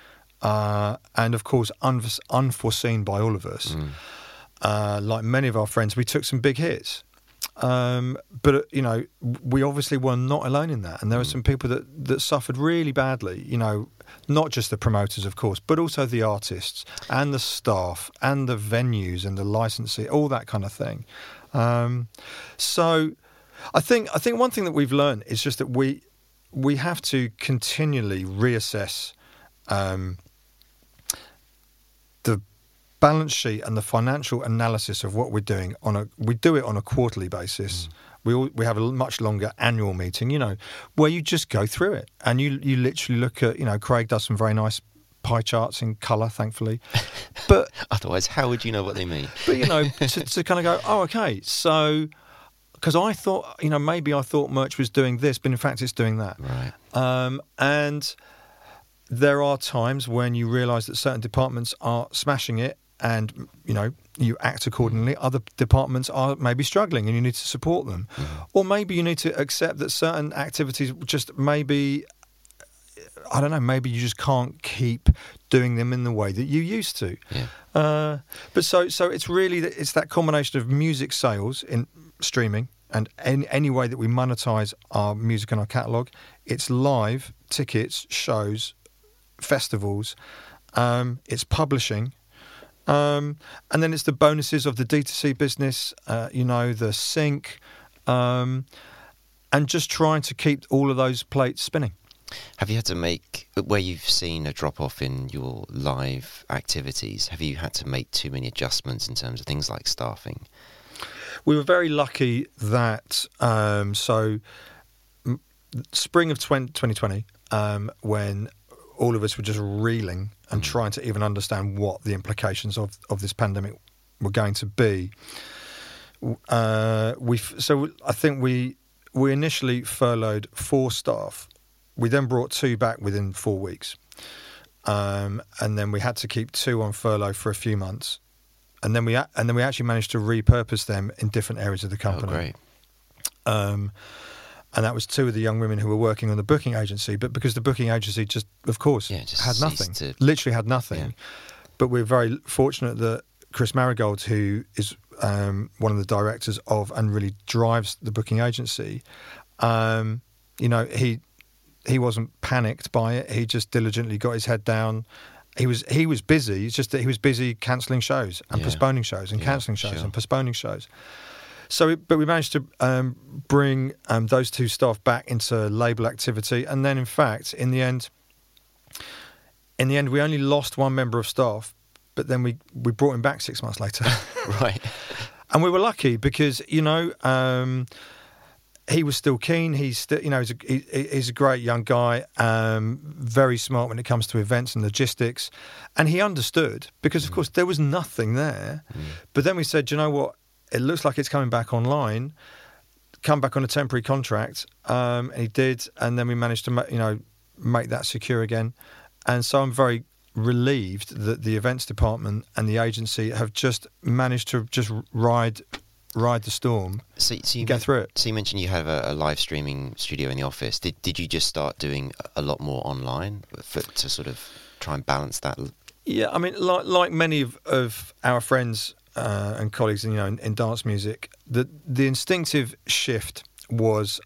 uh, and of course, unf- unforeseen by all of us, Mm. uh, like many of our friends, we took some big hits. Um, but uh, you know, we obviously were not alone in that, and there were some people that that suffered really badly. You know, not just the promoters, of course, but also the artists and the staff and the venues and the licensing, all that kind of thing. Um, so, I think I think one thing that we've learned is just that we we have to continually reassess um, the balance sheet and the financial analysis of what we're doing on a we do it on a quarterly basis. We all, we have a much longer annual meeting, you know, where you just go through it and you you literally look at you know Craig does some very nice pie charts in colour, thankfully, but Otherwise, how would you know what they mean? but you know to, to kind of go oh okay so because I thought you know maybe I thought merch was doing this, but in fact it's doing that. Right. Um, and there are times when you realise that certain departments are smashing it, and you know you act accordingly. Other departments are maybe struggling, and you need to support them. Or maybe you need to accept that certain activities just maybe. I don't know. Maybe you just can't keep doing them in the way that you used to. Yeah. Uh, but so so it's really that it's that combination of music sales in streaming and any, any way that we monetize our music and our catalog. It's live tickets, shows, festivals. Um, it's publishing. Um, and then it's the bonuses of the D2C business, uh, you know, the sync, um, and just trying to keep all of those plates spinning. Have you had to make where you've seen a drop off in your live activities? Have you had to make too many adjustments in terms of things like staffing? We were very lucky that um, so m- spring of 20, 2020, um, when all of us were just reeling and trying to even understand what the implications of, of this pandemic were going to be. Uh, we so I think we we initially furloughed four staff. We then brought two back within four weeks. um, and then we had to keep two on furlough for a few months, and then we a- and then we actually managed to repurpose them in different areas of the Oh, company. great. Um, and that was two of the young women who were working on the booking agency. But because the booking agency just, of course, Yeah, just had nothing, to- literally had nothing. Yeah. But we're very fortunate that Chris Marigold, who is um, one of the directors of and really drives the booking agency, um, you know, he he wasn't panicked by it. He just diligently got his head down. He was he was busy. It's just that he was busy cancelling shows and Yeah. postponing shows and Yeah, cancelling shows sure. and postponing shows. So, but we managed to um, bring um, those two staff back into label activity, and then, in fact, in the end, in the end, we only lost one member of staff, but then we we brought him back six months later, Right. and we were lucky because you know. Um, he was still keen. He's still, you know, he's a, he, he's a great young guy, um, very smart when it comes to events and logistics, and he understood because, of course, there was nothing there. But then we said, you know what? It looks like it's coming back online. Come back on a temporary contract, um, and he did, and then we managed to, ma- you know, make that secure again. And so I'm very relieved that the events department and the agency have just managed to just ride ride the storm So, so you get through it. So you mentioned you have a, a live streaming studio in the office. Did did you just start doing a- lot more online for, to sort of try and balance that? Yeah, I mean, like like many of, of our friends uh, and colleagues, you know, in, in dance music, the the instinctive shift was,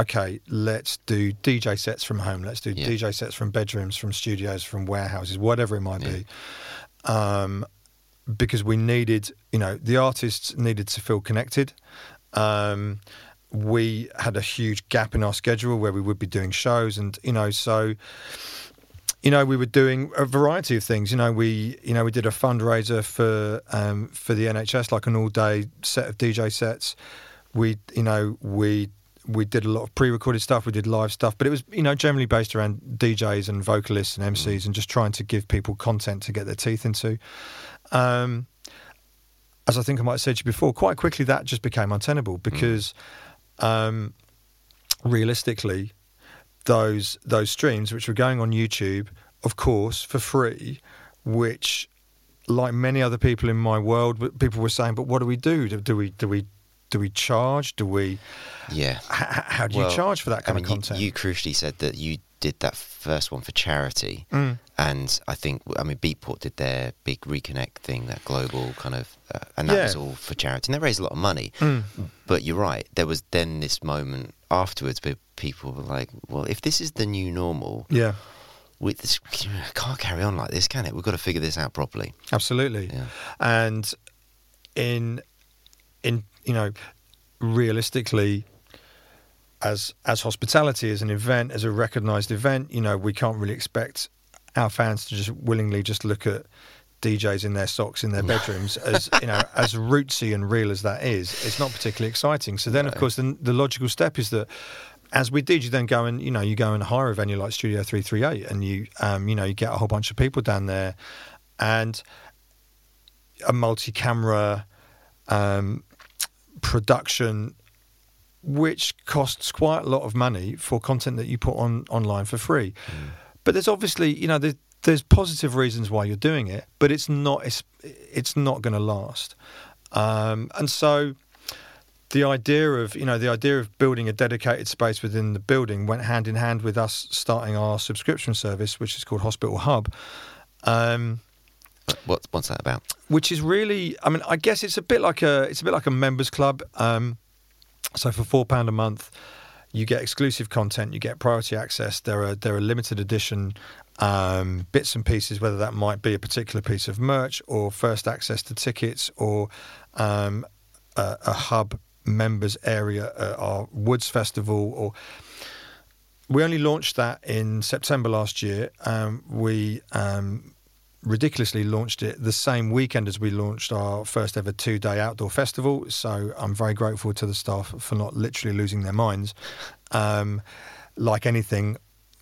okay, let's do DJ sets from home. Let's do Yeah. DJ sets from bedrooms, from studios, from warehouses, whatever it might be. Um, because we needed, you know, the artists needed to feel connected. Um, we had a huge gap in our schedule where we would be doing shows, and you know, so you know, we were doing a variety of things. You know, we you know we did a fundraiser for um, for the NHS, like an all day set of DJ sets. We you know we we did a lot of pre-recorded stuff. We did live stuff, but it was you know generally based around DJs and vocalists and MCs, and just trying to give people content to get their teeth into. Um, as I think I might have said to you before, quite quickly that just became untenable because um, realistically, those those streams which were going on YouTube, of course, for free, which, like many other people in my world, people were saying, "But what do we do? Do, do we do we do we charge? Do we? Yeah. H- how do Well, you charge for that I kind mean, of content?" You, you crucially said that you did that first one for charity, Mm. and I think I mean Beatport did their big reconnect thing, that global kind of, uh, and that Yeah. was all for charity, and they raised a lot of money. Mm. But you're right. There was then this moment afterwards where people were like, "Well, if this is the new normal, Yeah, we this can't carry on like this, can it? We've got to figure this out properly." absolutely. Yeah. and in in you know realistically as as hospitality as an event as a recognized event you know we can't really expect our fans to just willingly just look at DJs in their socks in their bedrooms as you know as rootsy and real as that is. It's not particularly exciting. So then of course the, the logical step is that as we did, you then go and you know you go and hire a venue like Studio Three Three Eight, and you um, you know you get a whole bunch of people down there, and a multi-camera um, production, which costs quite a lot of money for content that you put on online for free. But there's obviously, you know, there's, there's positive reasons why you're doing it, but it's not it's, it's not going to last. Um, and so the idea of you know the idea of building a dedicated space within the building went hand in hand with us starting our subscription service, which is called Hospital Hub. Um, What, what's that about? which is really i mean i guess it's a bit like a it's a bit like a members club um so for four pound a month you get exclusive content you get priority access there are there are limited edition um, bits and pieces whether that might be a particular piece of merch or first access to tickets or um, a, a hub members area at our woods festival or we only launched that in September last year. Um, we um, ridiculously launched it the same weekend as we launched our first ever two day outdoor festival. So I'm very grateful to the staff for not literally losing their minds. Um, like anything,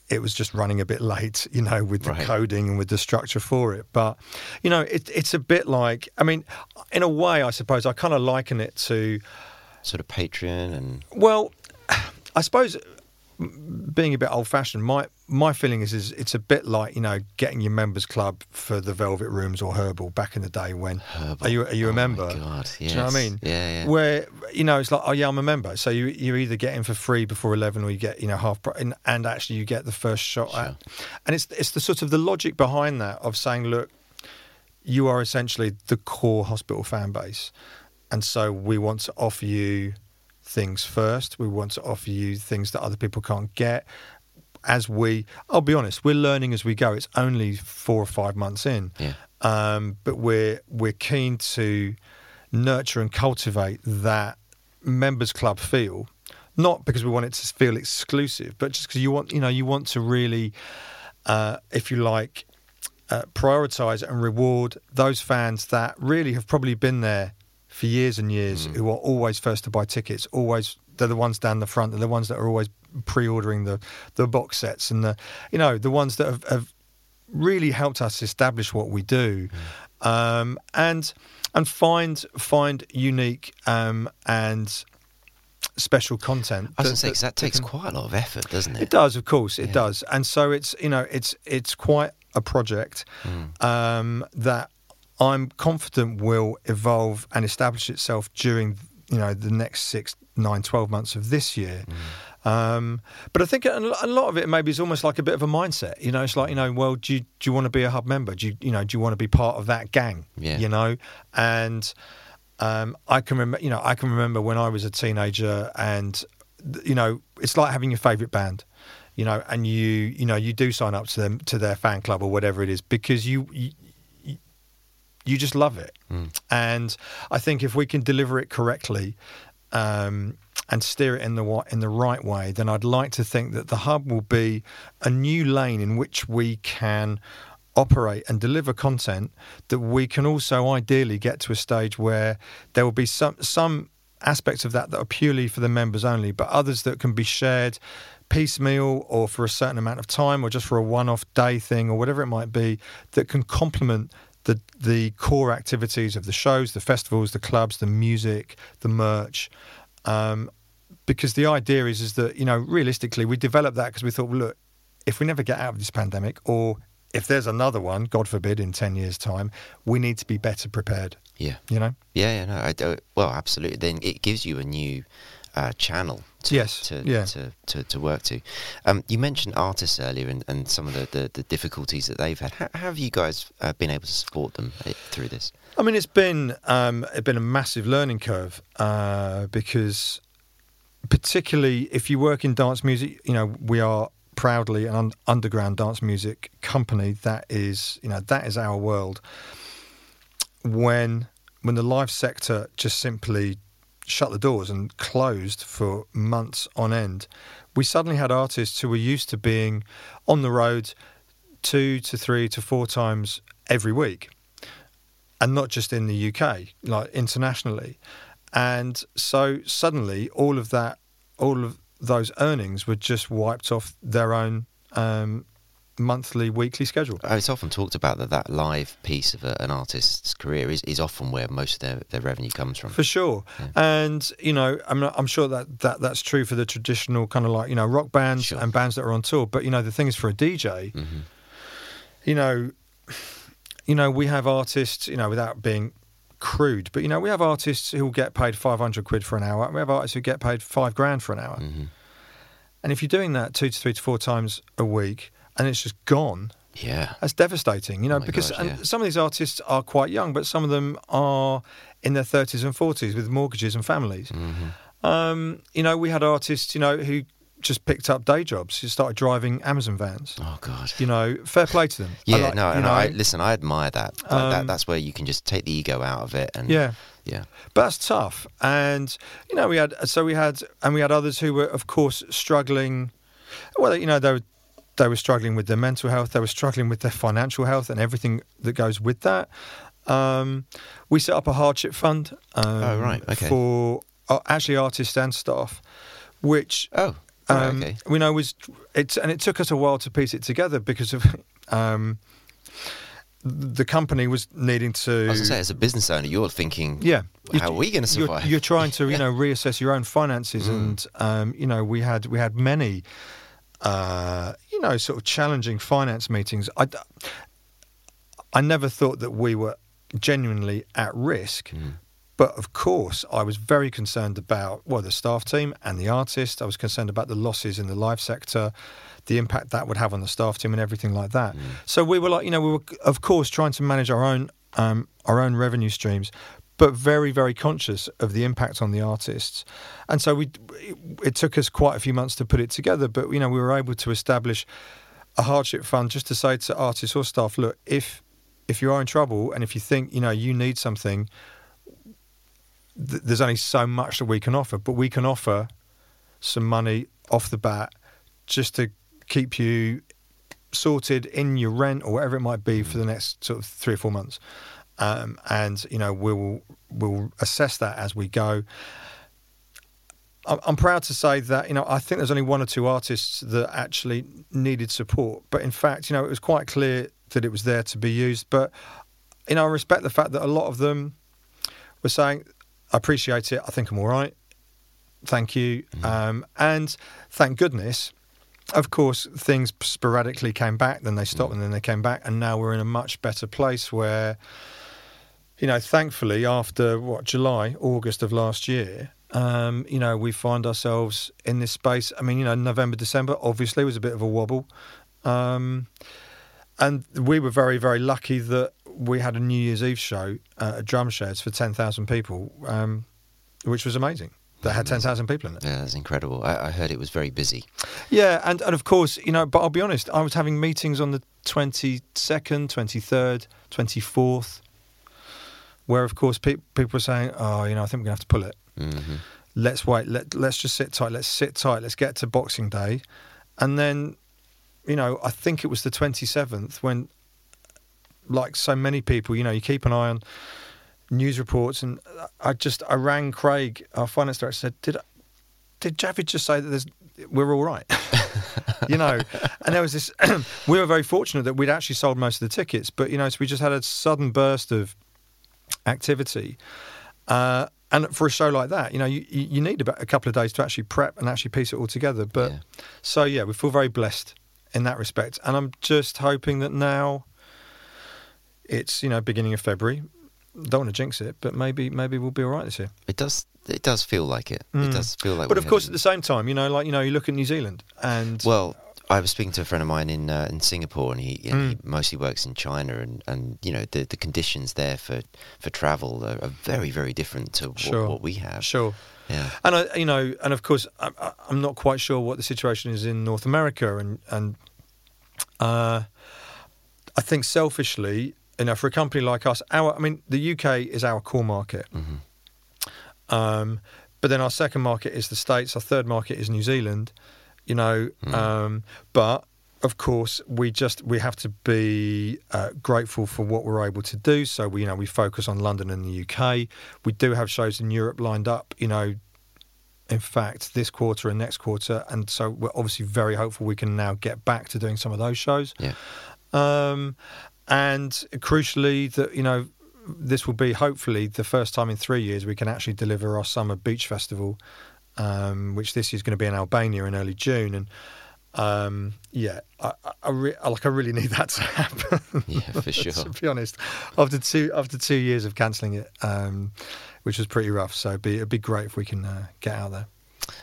it was just running a bit late, you know, with the Right. coding and with the structure for it. But, you know, it, it's a bit like, I mean, in a way, I suppose I kind of liken it to. Sort of Patreon and Well, I suppose being a bit old fashioned, my my feeling is is it's a bit like you know getting your members club for the Velvet Rooms or Herbal back in the day when Herbal. are you are you a Oh my member? God, Do you know what I mean? Yeah, yeah. Where you know it's like oh yeah I'm a member, so you you either get in for free before eleven or you get you know half price, and, and actually you get the first shot Sure. at, and it's it's the sort of the logic behind that of saying look, you are essentially the core hospital fan base, and so we want to offer you things first. We want to offer you things that other people can't get. As we, I'll be honest, we're learning as we go. It's only four or five months in, Yeah. um, but we're we're keen to nurture and cultivate that members club feel. Not because we want it to feel exclusive, but just because you want, you know, you want to really, uh, if you like, uh, prioritize and reward those fans that really have probably been there for years and years, who are always first to buy tickets, always they're the ones down the front, they're the ones that are always pre-ordering the the box sets and the, you know, the ones that have, have really helped us establish what we do, um, and and find find unique um, and special content. I was going to say, that, that takes can- quite a lot of effort, doesn't it? it does, of course, it Yeah. does, and so it's you know it's it's quite a project Mm. um, that I'm confident will evolve and establish itself during you know the next six, nine, 12 months of this year. Mm. Um, but I think a lot of it maybe is almost like a bit of a mindset. You know, it's like you know, well, do you, do you want to be a hub member? Do you you know do you want to be part of that gang? Yeah. You know, and um, I can remember you know I can remember when I was a teenager and you know it's like having your favourite band. You know, and you you know you do sign up to them to their fan club or whatever it is because you, you you just love it. Mm. And I think if we can deliver it correctly um, and steer it in the in the right way, then I'd like to think that the hub will be a new lane in which we can operate and deliver content that we can also ideally get to a stage where there will be some some aspects of that that are purely for the members only, but others that can be shared piecemeal or for a certain amount of time or just for a one-off day thing or whatever it might be that can complement the the core activities of the shows, the festivals, the clubs, the music, the merch. Um, because the idea is is that you know realistically we developed that because we thought, well, look, if we never get out of this pandemic, or if there's another one, God forbid, in ten years' time, we need to be better prepared. Yeah. You know. Yeah, yeah, no, I do. Well, absolutely. Then it gives you a new uh, channel to, Yes, to, yeah. to, to, to work to. Um, you mentioned artists earlier and, and some of the, the, the difficulties that they've had. How, how have you guys uh, been able to support them uh, through this? I mean, it's been um, it's been a massive learning curve uh, because, particularly if you work in dance music, you know we are proudly an un- underground dance music company. That is, you know, that is our world. When when the live sector just simply shut the doors and closed for months on end, we suddenly had artists who were used to being on the road two to three to four times every week and not just in the UK, like internationally. And so suddenly, all of that, all of those earnings were just wiped off their own um, monthly, weekly schedule. Oh, It's often talked about that that live piece of a, an artist's career is, is often where most of their, their revenue comes from. For sure, Yeah. and you know, I'm I'm sure that, that that's true for the traditional kind of like you know rock bands Sure. and bands that are on tour. But you know, the thing is for a DJ, hmm you know, you know, we have artists, you know, without being crude, but you know, we have artists who will get paid 500 quid for an hour. and We have artists who get paid five grand for an hour. hmm And if you're doing that two to three to four times a week and it's just gone, Yeah. that's devastating, you know, Oh because and yeah. some of these artists are quite young, but some of them are in their 30s and 40s with mortgages and families. hmm Um, you know, we had artists, you know, who just picked up day jobs, who started driving Amazon vans. Oh, God. You know, fair play to them. Yeah, like- no, and know, I listen. I admire that. Like that. Um, That's where you can just take the ego out of it, and yeah. yeah, But that's tough. And you know, we had so we had and we had others who were, of course, struggling. Well, you know, they were they were struggling with their mental health. They were struggling with their financial health and everything that goes with that. Um, we set up a hardship fund. Um, Oh, right, okay. For uh, actually artists and staff, which Oh, right, um, okay. we know was it's and it took us a while to piece it together because of um, the company was needing to. I was going to say, as a business owner, you're thinking, yeah, how are we going to you're, survive? you're trying to you know reassess your own finances, Mm. and um, you know we had we had many uh, you know sort of challenging finance meetings. I, I never thought that we were genuinely at risk. Mm. But of course, I was very concerned about well the staff team and the artist. I was concerned about the losses in the live sector, the impact that would have on the staff team and everything like that. Mm. So we were like, you know, we were of course trying to manage our own um, our own revenue streams, but very very conscious of the impact on the artists. And so we it, took us quite a few months to put it together, but you know we were able to establish a hardship fund just to say to artists or staff, look, if if you are in trouble and if you think you know you need something, th- there's only so much that we can offer, but we can offer some money off the bat just to keep you sorted in your rent or whatever it might be for mm. the next sort of three or four months. Um, and you know we'll we'll assess that as we go. I'm proud to say that you know I think there's only one or two artists that actually needed support, but in fact you know it was quite clear that it was there to be used. But you know I respect the fact that a lot of them were saying I appreciate it. I think I'm all right. Thank you. Um, and thank goodness, of course, things sporadically came back, then they stopped, and then they came back, and now we're in a much better place where, you know, thankfully, after what July, August of last year, um, you know, we find ourselves in this space. I mean, you know, November, December obviously was a bit of a wobble, um, and we were very, very lucky that we had a New Year's Eve show uh, at Drumsheds for ten thousand people, um, which was amazing. That had ten thousand people in it. Yeah, that's incredible. I, I heard it was very busy. Yeah, and, and of course, you know, but I'll be honest, I was having meetings on the 22nd, 23rd, 24th, where, of course, pe- people were saying, oh, you know, I think we're going to have to pull it. hmm Let's wait. Let, let's just sit tight. Let's sit tight. Let's get to Boxing Day. And then, you know, I think it was the 27th when, like so many people, you know, you keep an eye on news reports. And I just, I rang Craig, our finance director, said, did, did Javid just say that there's, we're all right? you know, and there was this. we were very fortunate that we'd actually sold most of the tickets, but you know, so we just had a sudden burst of activity. Uh, and for a show like that, you know, you, you need about a couple of days to actually prep and actually piece it all together. But Yeah. so yeah, we feel very blessed in that respect, and I'm just hoping that now it's you know beginning of February. Don't want to jinx it, but maybe maybe we'll be all right this year. It does. It does feel like it. Mm. It does feel like. but of course, at the same time, you know, like you know, you look at New Zealand and Well, I was speaking to a friend of mine in uh, in Singapore, and he, and he Mm. mostly works in China, and, and you know the, the conditions there for, for travel are, are very very different to what, Sure. what we have. sure. Yeah, And I, you know, and of course, I, I- I'm not quite sure what the situation is in North America, and and uh, I think selfishly, you know, for a company like us, our, I mean, the UK is our core market, hmm um, but then our second market is the States, our third market is New Zealand, you know, Mm. um, but. Of course, we just we have to be uh, grateful for what we're able to do. So we, you know, we focus on London and the UK. We do have shows in Europe lined up. You know, in fact, this quarter and next quarter. And so we're obviously very hopeful we can now get back to doing some of those shows. Yeah. Um, and crucially, that you know, this will be hopefully the first time in three years we can actually deliver our summer beach festival, um, which this year is going to be in Albania in early June. And um, yeah, I, I, I re- like I really need that to happen. Yeah, for sure. to be honest, after two after two years of cancelling it, um, which was pretty rough. So it'd be it'd be great if we can uh, get out there.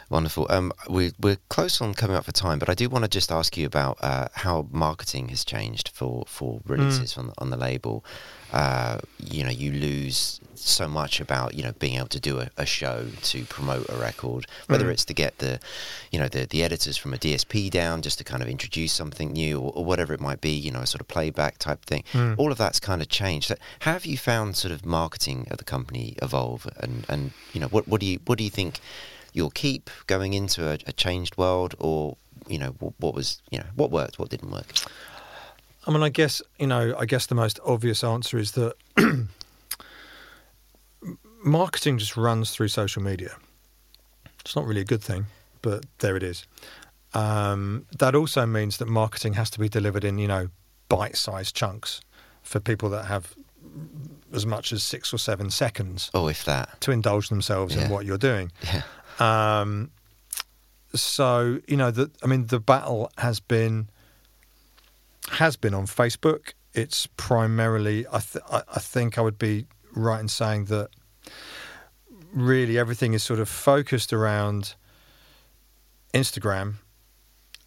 Wonderful. Um, we, we're close on coming up for time, but I do want to just ask you about uh, how marketing has changed for, for releases on, the, on the label. Uh, you know, you lose so much about you know being able to do a, a show to promote a record, whether Mm. it's to get the you know the, the editors from a DSP down just to kind of introduce something new or, or whatever it might be, you know, a sort of playback type thing. Mm. All of that's kind of changed. So how have you found sort of marketing of the company evolve, and and you know what what do you what do you think you'll keep going into a, a changed world, or you know what, what was you know what worked, what didn't work? I mean, I guess you know. I guess the most obvious answer is that marketing just runs through social media. It's not really a good thing, but there it is. Um, that also means that marketing has to be delivered in you know bite-sized chunks. for people that have as much as six or seven seconds Oh, if that. to indulge themselves Yeah. in what you're doing. Yeah. Um, so you know, the I mean, the battle has been has been on Facebook. It's primarily, I, th- I, think, I would be right in saying that really everything is sort of focused around Instagram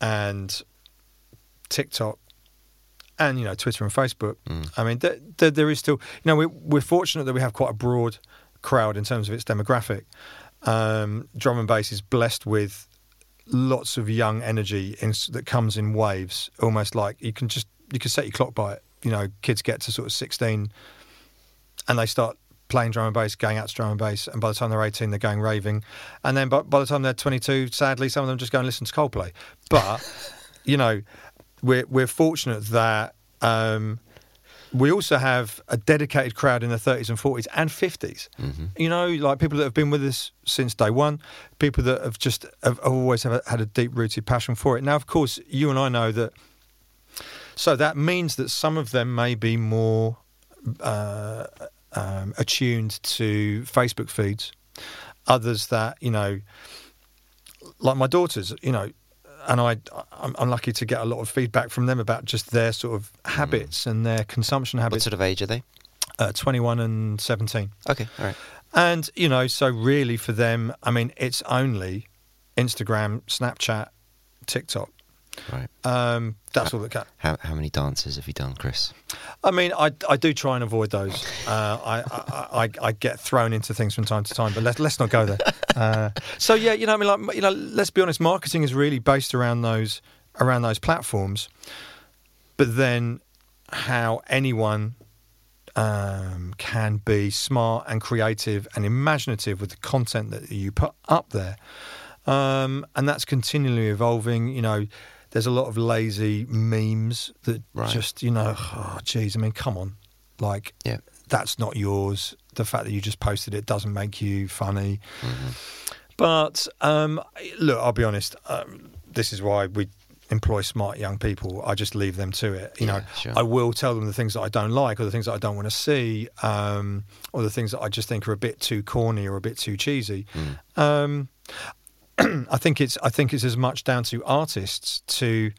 and TikTok and you know Twitter and Facebook. Mm. I mean, there, there, there is still, you know, we, we're fortunate that we have quite a broad crowd in terms of its demographic. Um, drum and bass is blessed with lots of young energy in, that comes in waves, almost like you can just you can set your clock by it. You know, kids get to sort of sixteen, and they start playing drum and bass, going out to drum and bass, and by the time they're eighteen, they're going raving, and then by, by the time they're twenty-two, sadly, some of them just go and listen to Coldplay. But you know, we're we're fortunate that um, we also have a dedicated crowd in the 30s and 40s and 50s. Mhm. You know, like people that have been with us since day one, people that have just have always have had a deep rooted passion for it. Now, of course, you and I know that. So that means that some of them may be more uh, um, attuned to Facebook feeds. Others that you know, like my daughters, you know, and I, I'm, I'm lucky to get a lot of feedback from them about just their sort of habits and their consumption habits. What sort of age are they? Uh, 21 and 17. Okay, all right. And, you know, so really for them, I mean, it's only Instagram, Snapchat, TikTok. Right. Um, that's all that. How, how many dances have you done, Chris? I mean, I, I do try and avoid those. Uh, I, I, I I get thrown into things from time to time, but let's let's not go there. Uh, so yeah, you know, I mean, like you know, let's be honest. Marketing is really based around those around those platforms, but then how anyone um, can be smart and creative and imaginative with the content that you put up there, um, and that's continually evolving. You know. There's a lot of lazy memes that Right. just, you know, oh, geez, I mean, come on. Like, Yeah. that's not yours. The fact that you just posted it doesn't make you funny. Mhm. But um, look, I'll be honest. Um, this is why we employ smart young people. I just leave them to it. You know, sure. I will tell them the things that I don't like, or the things that I don't want to see, um, or the things that I just think are a bit too corny or a bit too cheesy. Mm. I think it's I think it's as much down to artists to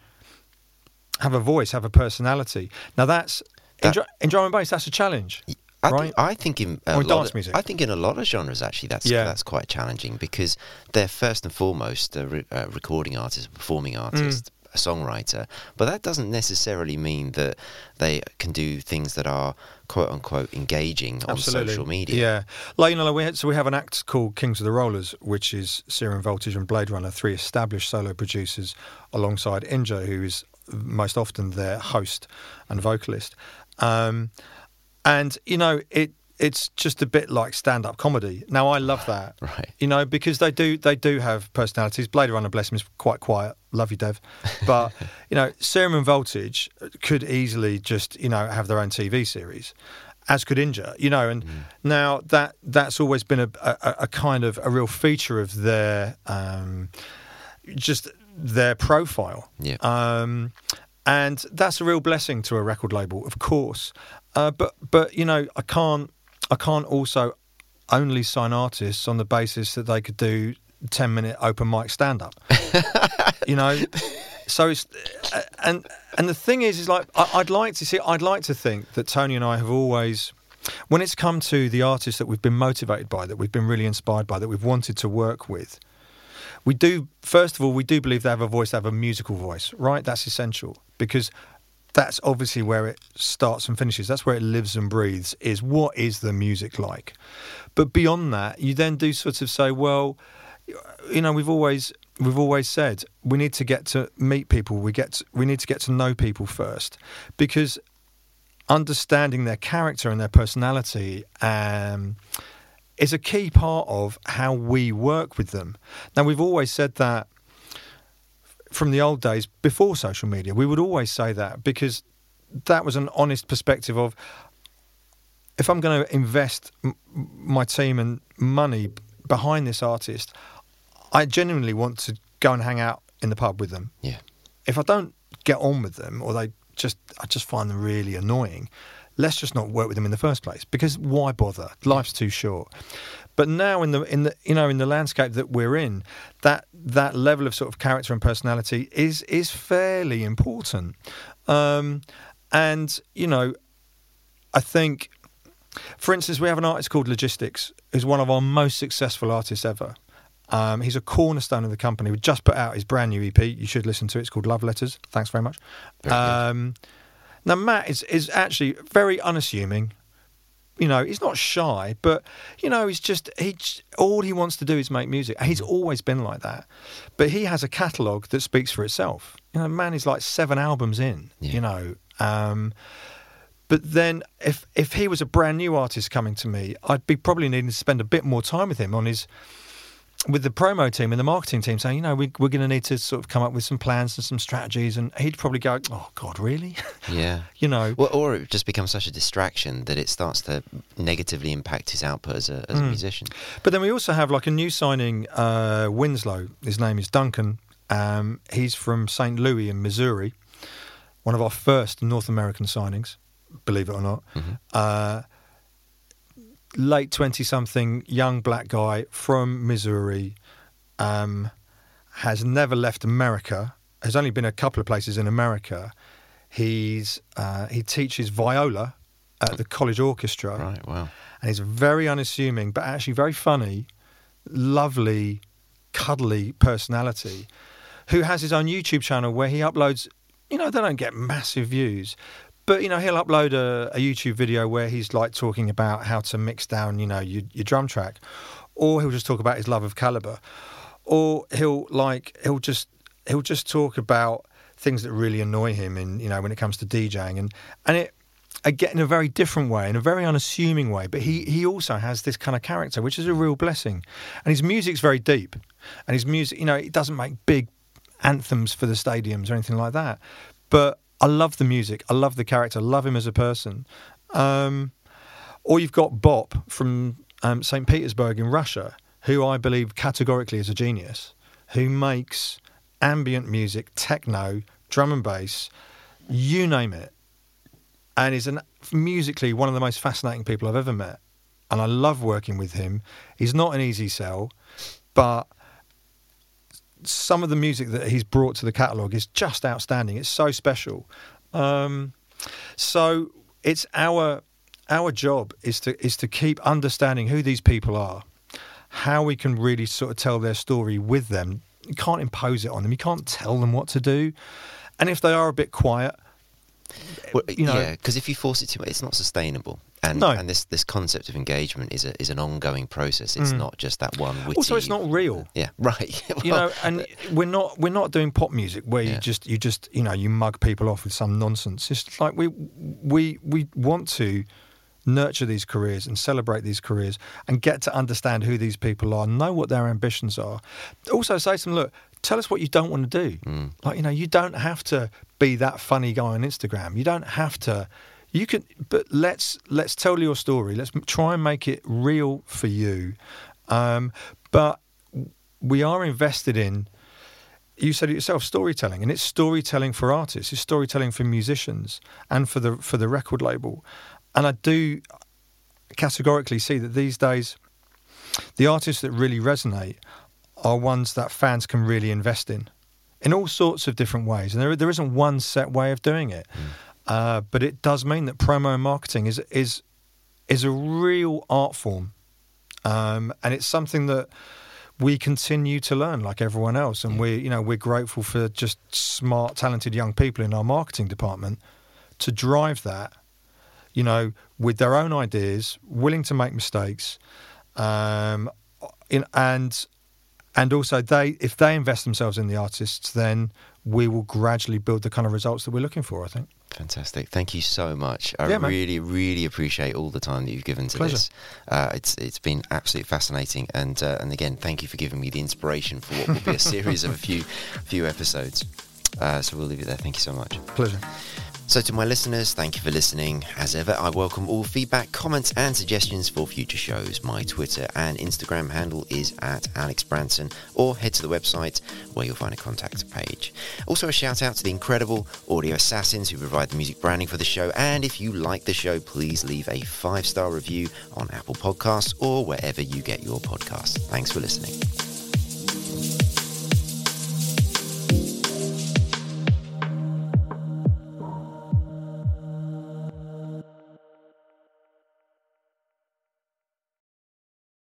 have a voice, have a personality. Now that's in, That- drum, in drum and bass. That's a challenge. I, Right. think, I think in a Or lot dance of, music. I think in a lot of genres actually that's Yeah. that's quite challenging because they're first and foremost a re- a recording artist, a performing Mm. A songwriter, but that doesn't necessarily mean that they can do things that are quote unquote engaging on social media. Yeah, like you know, like we had, so we have an act called Kings of the Rollers, which is Serum Voltage and Blade Runner, three established solo producers, alongside Inja, who is most often their host and vocalist. Um, and you know, it it's just a bit like stand-up comedy. Now, I love that. Right. You know, because they do they do have personalities. Blade Runner, bless him, is quite quiet. Love you, Dev. But you know, Serum and Voltage could easily just you know have their own TV series, as could Inja. You know, and now that that's always been a, a, a kind of a real feature of their um, just their profile. Yeah. Um, and that's a real blessing to a record label, of course. Uh, but but you know, I can't I can't also only sign artists on the basis that they could do ten minute open mic stand up. you know, so it's uh, and and the thing is, is like I, I'd like to see. I'd like to think that Tony and I have always. When it's come to the artists that we've been motivated by, that we've been really inspired by, that we've wanted to work with, we do first of all we do believe they have a voice they have a musical voice right that's essential because that's obviously where it starts and finishes. That's where it lives and breathes is what is the music like? But beyond that you then do sort of say well you know we've always we've always said we need to get to meet people we get to, we need to get to know people first. Because understanding their character and their personality um, is a key part of how we work with them. Now, we've always said that from the old days before social media. We would always say that because that was an honest perspective of if I'm going to invest m- my team and money behind this artist, I genuinely want to go and hang out in the pub with them. Yeah. If I don't get on with them or they just I just find them really annoying, let's just not work with them in the first place because why bother? Life's too short. But now in the in the you know in the landscape that we're in, that that level of sort of character and personality is is fairly important. Um, and you know, I think, for instance, we have an artist called Logistics, who's one of our most successful artists ever. Um, he's a cornerstone of the company. We just put out his brand new EP. You should listen to it. It's called Love Letters. Thanks very much. Very um, now Matt is is actually very unassuming. You know, he's not shy, but you know, he's just he all he wants to do is make music. He's always been like that. But he has a catalogue that speaks for itself. You know, man is like seven albums in. Yeah. You know, um, but then if if he was a brand new artist coming to me, I'd be probably needing to spend a bit more time with him on his with the promo team and the marketing team saying, you know, we, we're going to need to sort of come up with some plans and some strategies. And he'd probably go, oh, God, really? Yeah. you know, Well, or it just becomes such a distraction that it starts to negatively impact his output as a, as a Mm. musician. But then we also have like a new signing, uh, Winslow. His name is Duncan. Um, he's from St. Louis in Missouri, one of our first North American signings, believe it or not. Mhm. Uh, late 20 something young black guy from Missouri, um, has never left America, has only been a couple of places in America. He's uh, he teaches viola at the college orchestra Right. Wow. and he's very unassuming, but actually very funny, lovely, cuddly personality, who has his own YouTube channel where he uploads. You know, they don't get massive views, but you know he'll upload a, a YouTube video where he's like talking about how to mix down, you know, your, your drum track, or he'll just talk about his love of Calibre, or he'll like he'll just he'll just talk about things that really annoy him, in you know when it comes to DJing, and and it again in a very different way, in a very unassuming way. But he he also has this kind of character, which is a real blessing. And his music's very deep, and his music, you know, it doesn't make big anthems for the stadiums or anything like that. But I love the music. I love the character. Love him as a person. Um, or you've got Bop from um, St. Petersburg in Russia, who I believe categorically is a genius, who makes ambient music, techno, drum and bass, you name it, and is an musically one of the most fascinating people I've ever met. And I love working with him. He's not an easy sell, but some of the music that he's brought to the catalogue is just outstanding. It's so special. Um, so it's our our job is to is to keep understanding who these people are, how we can really sort of tell their story with them. You can't impose it on them. You can't tell them what to do. And if they are a bit quiet, Well, you know- yeah, because if you force it too much, it's not sustainable. And No. and this this concept of engagement is a is an ongoing process. It's Mm. not just that one. Witty, also it's not real. Yeah. Right. you know, and we're not we're not doing pop music where you just you just you know you mug people off with some nonsense. It's like we we we want to nurture these careers and celebrate these careers and get to understand who these people are, know what their ambitions are. Also say to them, look, tell us what you don't want to do. Mm. Like you know, you don't have to be that funny guy on Instagram. You don't have to. You can, but let's let's tell your story. Let's try and make it real for you. Um, but we are invested in. You said it yourself, storytelling, and it's storytelling for artists. It's storytelling for musicians and for the for the record label. And I do categorically see that these days, the artists that really resonate are ones that fans can really invest in, in all sorts of different ways. And there there isn't one set way of doing it, uh, but it does mean that promo and marketing is is is a real art form, um, and it's something that we continue to learn like everyone else. And Yeah. we you know we're grateful for just smart, talented young people in our marketing department to drive that. You know, with their own ideas, willing to make mistakes, um, in, and and also they if they invest themselves in the artists, then we will gradually build the kind of results that we're looking for. I think. Fantastic. Thank you so much. I Yeah, really, really appreciate all the time that you've given to Pleasure. this. Uh, it's it's been absolutely fascinating, and uh, and again, thank you for giving me the inspiration for what will be a series of a few few episodes. Uh, so we'll leave it there. Thank you so much. Pleasure. So, to my listeners, thank you for listening. As ever, I welcome all feedback, comments, and suggestions for future shows. My Twitter and Instagram handle is at Alex Branson, or head to the website where you'll find a contact page. Also, a shout out to the incredible audio assassins who provide the music branding for the show. And if you like the show, please leave a five star review on Apple Podcasts or wherever you get your podcasts. Thanks for listening.